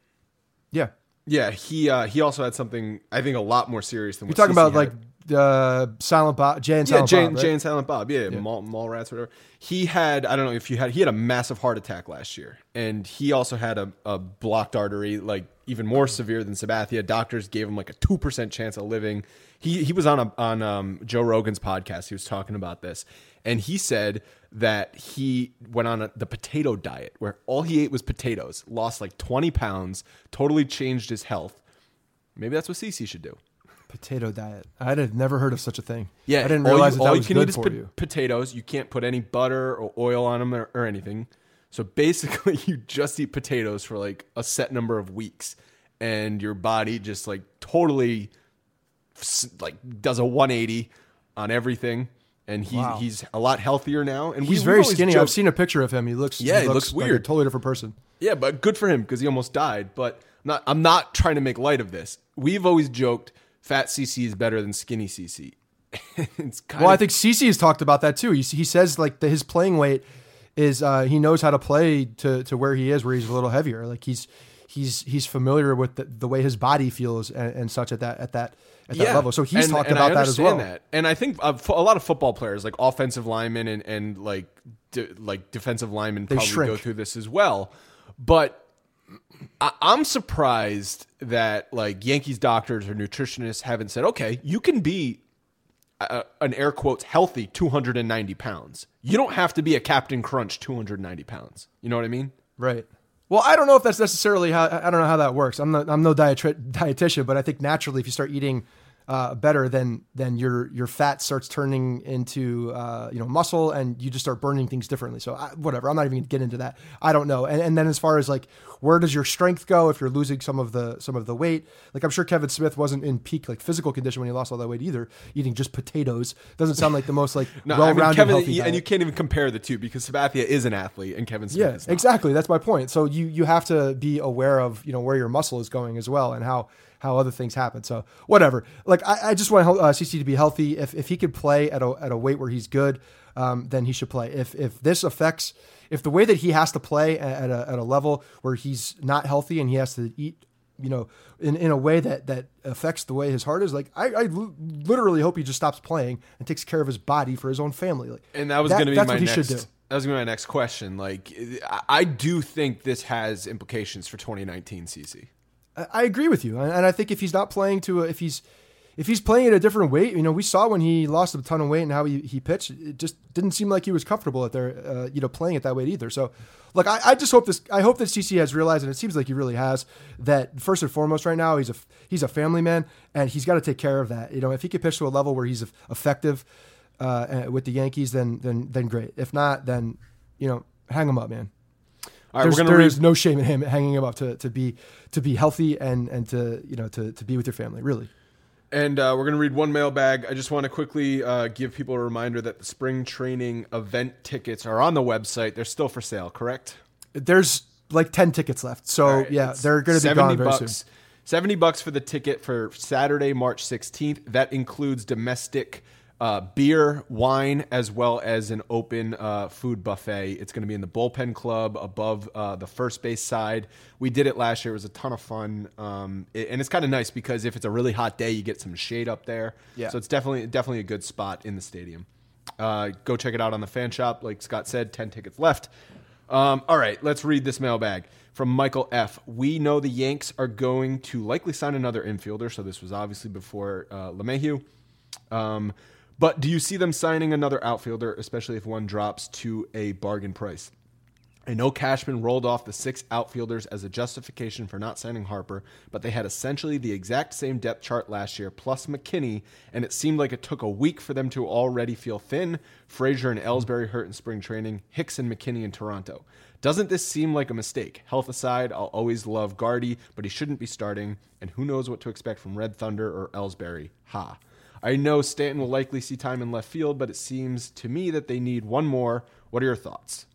Yeah. Yeah, he uh, he also had something I think a lot more serious than You're talking CC about like had. Uh, Silent Bob, Jay and yeah, Silent Jay, Bob, right? Jay and Silent Bob, yeah, Mall, mall rats, whatever. He had I don't know if you had he had a massive heart attack last year, and he also had a, a blocked artery, like even more severe than Sabathia. Doctors gave him like a two percent chance of living. He he was on a, on um, Joe Rogan's podcast. He was talking about this, and he said that he went on a, the potato diet where all he ate was potatoes, lost like twenty pounds, totally changed his health. Maybe that's what CC should do. Potato diet. I'd have never heard of such a thing. Yeah, I didn't all realize you, that, all that you was can good eat is for po- you. potatoes. You can't put any butter or oil on them or, or anything. So basically, you just eat potatoes for like a set number of weeks, and your body just like totally like does a 180 on everything. And he, Wow. he's a lot healthier now. And He's we've very skinny. joked- I've seen a picture of him. He looks Yeah, he looks like weird. a totally different person. Yeah, but good for him because he almost died. But I'm not, I'm not trying to make light of this. We've always joked fat CC is better than skinny CC. it's kind Well, I think CC has talked about that too. He, he says like his playing weight is uh, he knows how to play to to where he is, where he's a little heavier. Like he's he's he's familiar with the, the way his body feels and, and such at that at that at that level. So he's And- talked and about that as well. That. And I think uh, fo- a lot of football players, like offensive linemen and, and like de- like defensive linemen, probably shrink. go through this as well. But I- I'm surprised that like Yankees doctors or nutritionists haven't said, okay, you can be uh, an air quotes healthy 290 pounds. You don't have to be a Captain Crunch 290 pounds. You know what I mean? Right. Well, I don't know if that's necessarily how I don't know how that works. I'm not, I'm no dietri- dietitian, but I think naturally, if you start eating uh, better, then then your your fat starts turning into uh, you know muscle, and you just start burning things differently. So I, whatever, I'm not even gonna get into that. I don't know. And and then as far as like where does your strength go if you're losing some of the some of the weight? Like I'm sure Kevin Smith wasn't in peak like physical condition when he lost all that weight either. Eating just potatoes doesn't sound like the most like No, well-rounded I mean, Kevin, healthy and diet. you can't even compare the two because Sabathia is an athlete and Kevin Smith Yeah, is not. exactly. That's my point. So you you have to be aware of you know where your muscle is going as well and how how other things happen. So whatever. Like I, I just want uh, CC to be healthy. If if he could play at a at a weight where he's good, um, then he should play. If if this affects if the way that he has to play at a at a level where he's not healthy and he has to eat. You know, in, in a way that that affects the way his heart is. Like I, I literally hope he just stops playing and takes care of his body for his own family. Like, And that was going to be that's my what he next. should do. That was going to be my next question. Like, I do think this has implications for 2019 CC. I agree with you, and I think if he's not playing to, a, if he's if he's playing at a different weight, you know, we saw when he lost a ton of weight and how he, he pitched, it just didn't seem like he was comfortable at there, uh, you know, playing at that weight either. So, look, I, I just hope this, I hope that CC has realized, and it seems like he really has, that first and foremost, right now he's a he's a family man, and he's got to take care of that. You know, if he could pitch to a level where he's effective uh, with the Yankees, then then then great. If not, then you know, hang him up, man All right, there's, we're going there read. no shame in him hanging him up to, to be to be healthy and and to you know to, to be with your family really And uh, we're going to read one mailbag. I just want to quickly uh, give people a reminder that the spring training event tickets are on the website. They're still for sale, correct? there's like 10 tickets left so right, yeah they're going to be 70 gone very bucks, soon 70 bucks for the ticket for Saturday, March 16th. That includes domestic uh, beer, wine, as well as an open uh, food buffet. It's going to be in the bullpen club above uh, the first base side. We did it last year. It was a ton of fun. Um, it- and it's kind of nice because if it's a really hot day, you get some shade up there. Yeah. So it's definitely definitely a good spot in the stadium. Uh, go check it out on the fan shop. Like Scott said, 10 tickets left. Um, all right, let's read this mailbag from Michael F. We know the Yanks are going to likely sign another infielder, so this was obviously before uh, LeMahieu. Um, but do you see them signing another outfielder, especially if one drops to a bargain price? I know Cashman rolled off the six outfielders as a justification for not signing Harper, but they had essentially the exact same depth chart last year, plus McKinney, and it seemed like it took a week for them to already feel thin. Frazier and Ellsbury hurt in spring training, Hicks and McKinney in Toronto. Doesn't this seem like a mistake? Health aside, I'll always love Gardy, but he shouldn't be starting, and who knows what to expect from Red Thunder or Ellsbury. Ha. I know Stanton will likely see time in left field, but it seems to me that they need one more. What are your thoughts?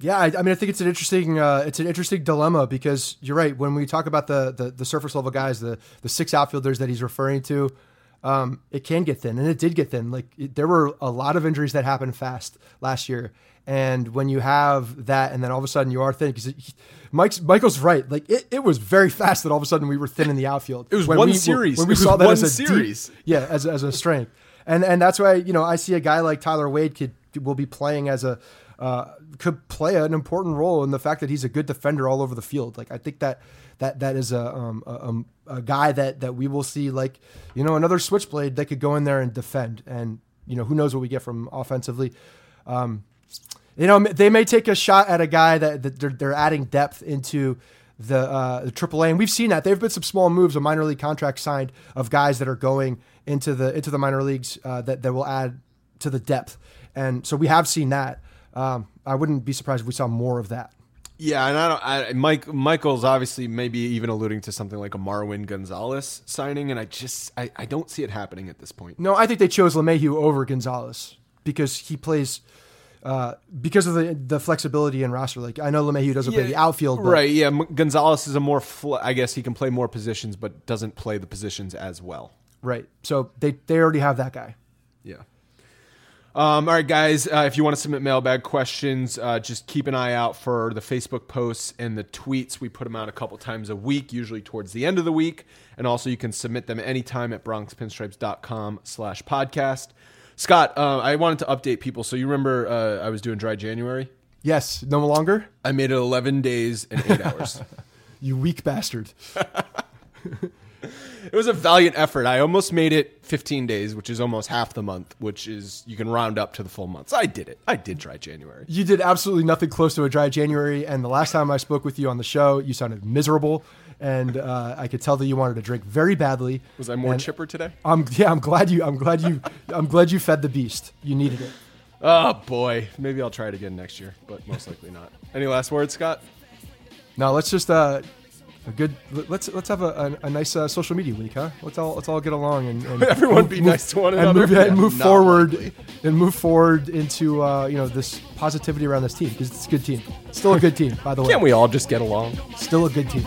Yeah, I, I, mean, I think it's an interesting, uh, it's an interesting dilemma because you're right. When we talk about the, the, the surface level guys, the the six outfielders that he's referring to, um, it can get thin, and it did get thin. Like it, there were a lot of injuries that happened fast last year, and when you have that, and then all of a sudden you are thin, because Mike's Michael's right. Like it, it was very fast that all of a sudden we were thin in the outfield. It was when one we, series. When we saw that as a series. Deep, yeah, as as a strength, and and that's why you know I see a guy like Tyler Wade could will be playing as a uh, could play an important role in the fact that he's a good defender all over the field. Like I think that that that is a um, a, um, a, guy that that we will see like you know another switchblade that could go in there and defend. And you know who knows what we get from offensively. Um, you know they may take a shot at a guy that, that they're, they're adding depth into the uh, the AAA, and we've seen that They've been some small moves, a minor league contract signed of guys that are going into the into the minor leagues uh, that that will add to the depth, and so we have seen that. Um, I wouldn't be surprised if we saw more of that. Yeah, and I don't. I, Mike Michael's obviously maybe even alluding to something like a Marwin Gonzalez signing, and I just I, I don't see it happening at this point. No, I think they chose LeMahieu over Gonzalez because he plays. Uh, because of the the flexibility in roster, like I know LeMahieu doesn't yeah, play the outfield, but, right? Yeah, Gonzalez is a more. Fl- I guess he can play more positions, but doesn't play the positions as well. Right. So they they already have that guy. Yeah. Um, all right, guys. Uh, if you want to submit mailbag questions, uh, just keep an eye out for the Facebook posts and the tweets. We put them out a couple times a week, usually towards the end of the week. And also, you can submit them anytime at bronxpinstripes.com slash podcast. Scott, uh, I wanted to update people. So you remember uh, I was doing dry January? Yes. No longer? I made it 11 days and 8 hours. you weak bastard. it was a valiant effort. I almost made it 15 days, which is almost half the month, which is you can round up to the full month. So I did it. I did dry January. You did absolutely nothing close to a dry January. And the last time I spoke with you on the show, you sounded miserable, and uh, I could tell that you wanted to drink very badly. Was I more and chipper today? I'm yeah. I'm glad you. I'm glad you. I'm glad you fed the beast. You needed it. Oh boy, maybe I'll try it again next year, but most likely not. Any last words, Scott? No, let's just uh, a good. Let's let's have a, a, a nice uh, social media week, huh? Let's all let's all get along and, and everyone move, be nice to one and another move, and move forward likely. and move forward into uh, you know this positivity around this team because it's a good team. Still a good team, by the way. Can't we all just get along? Still a good team.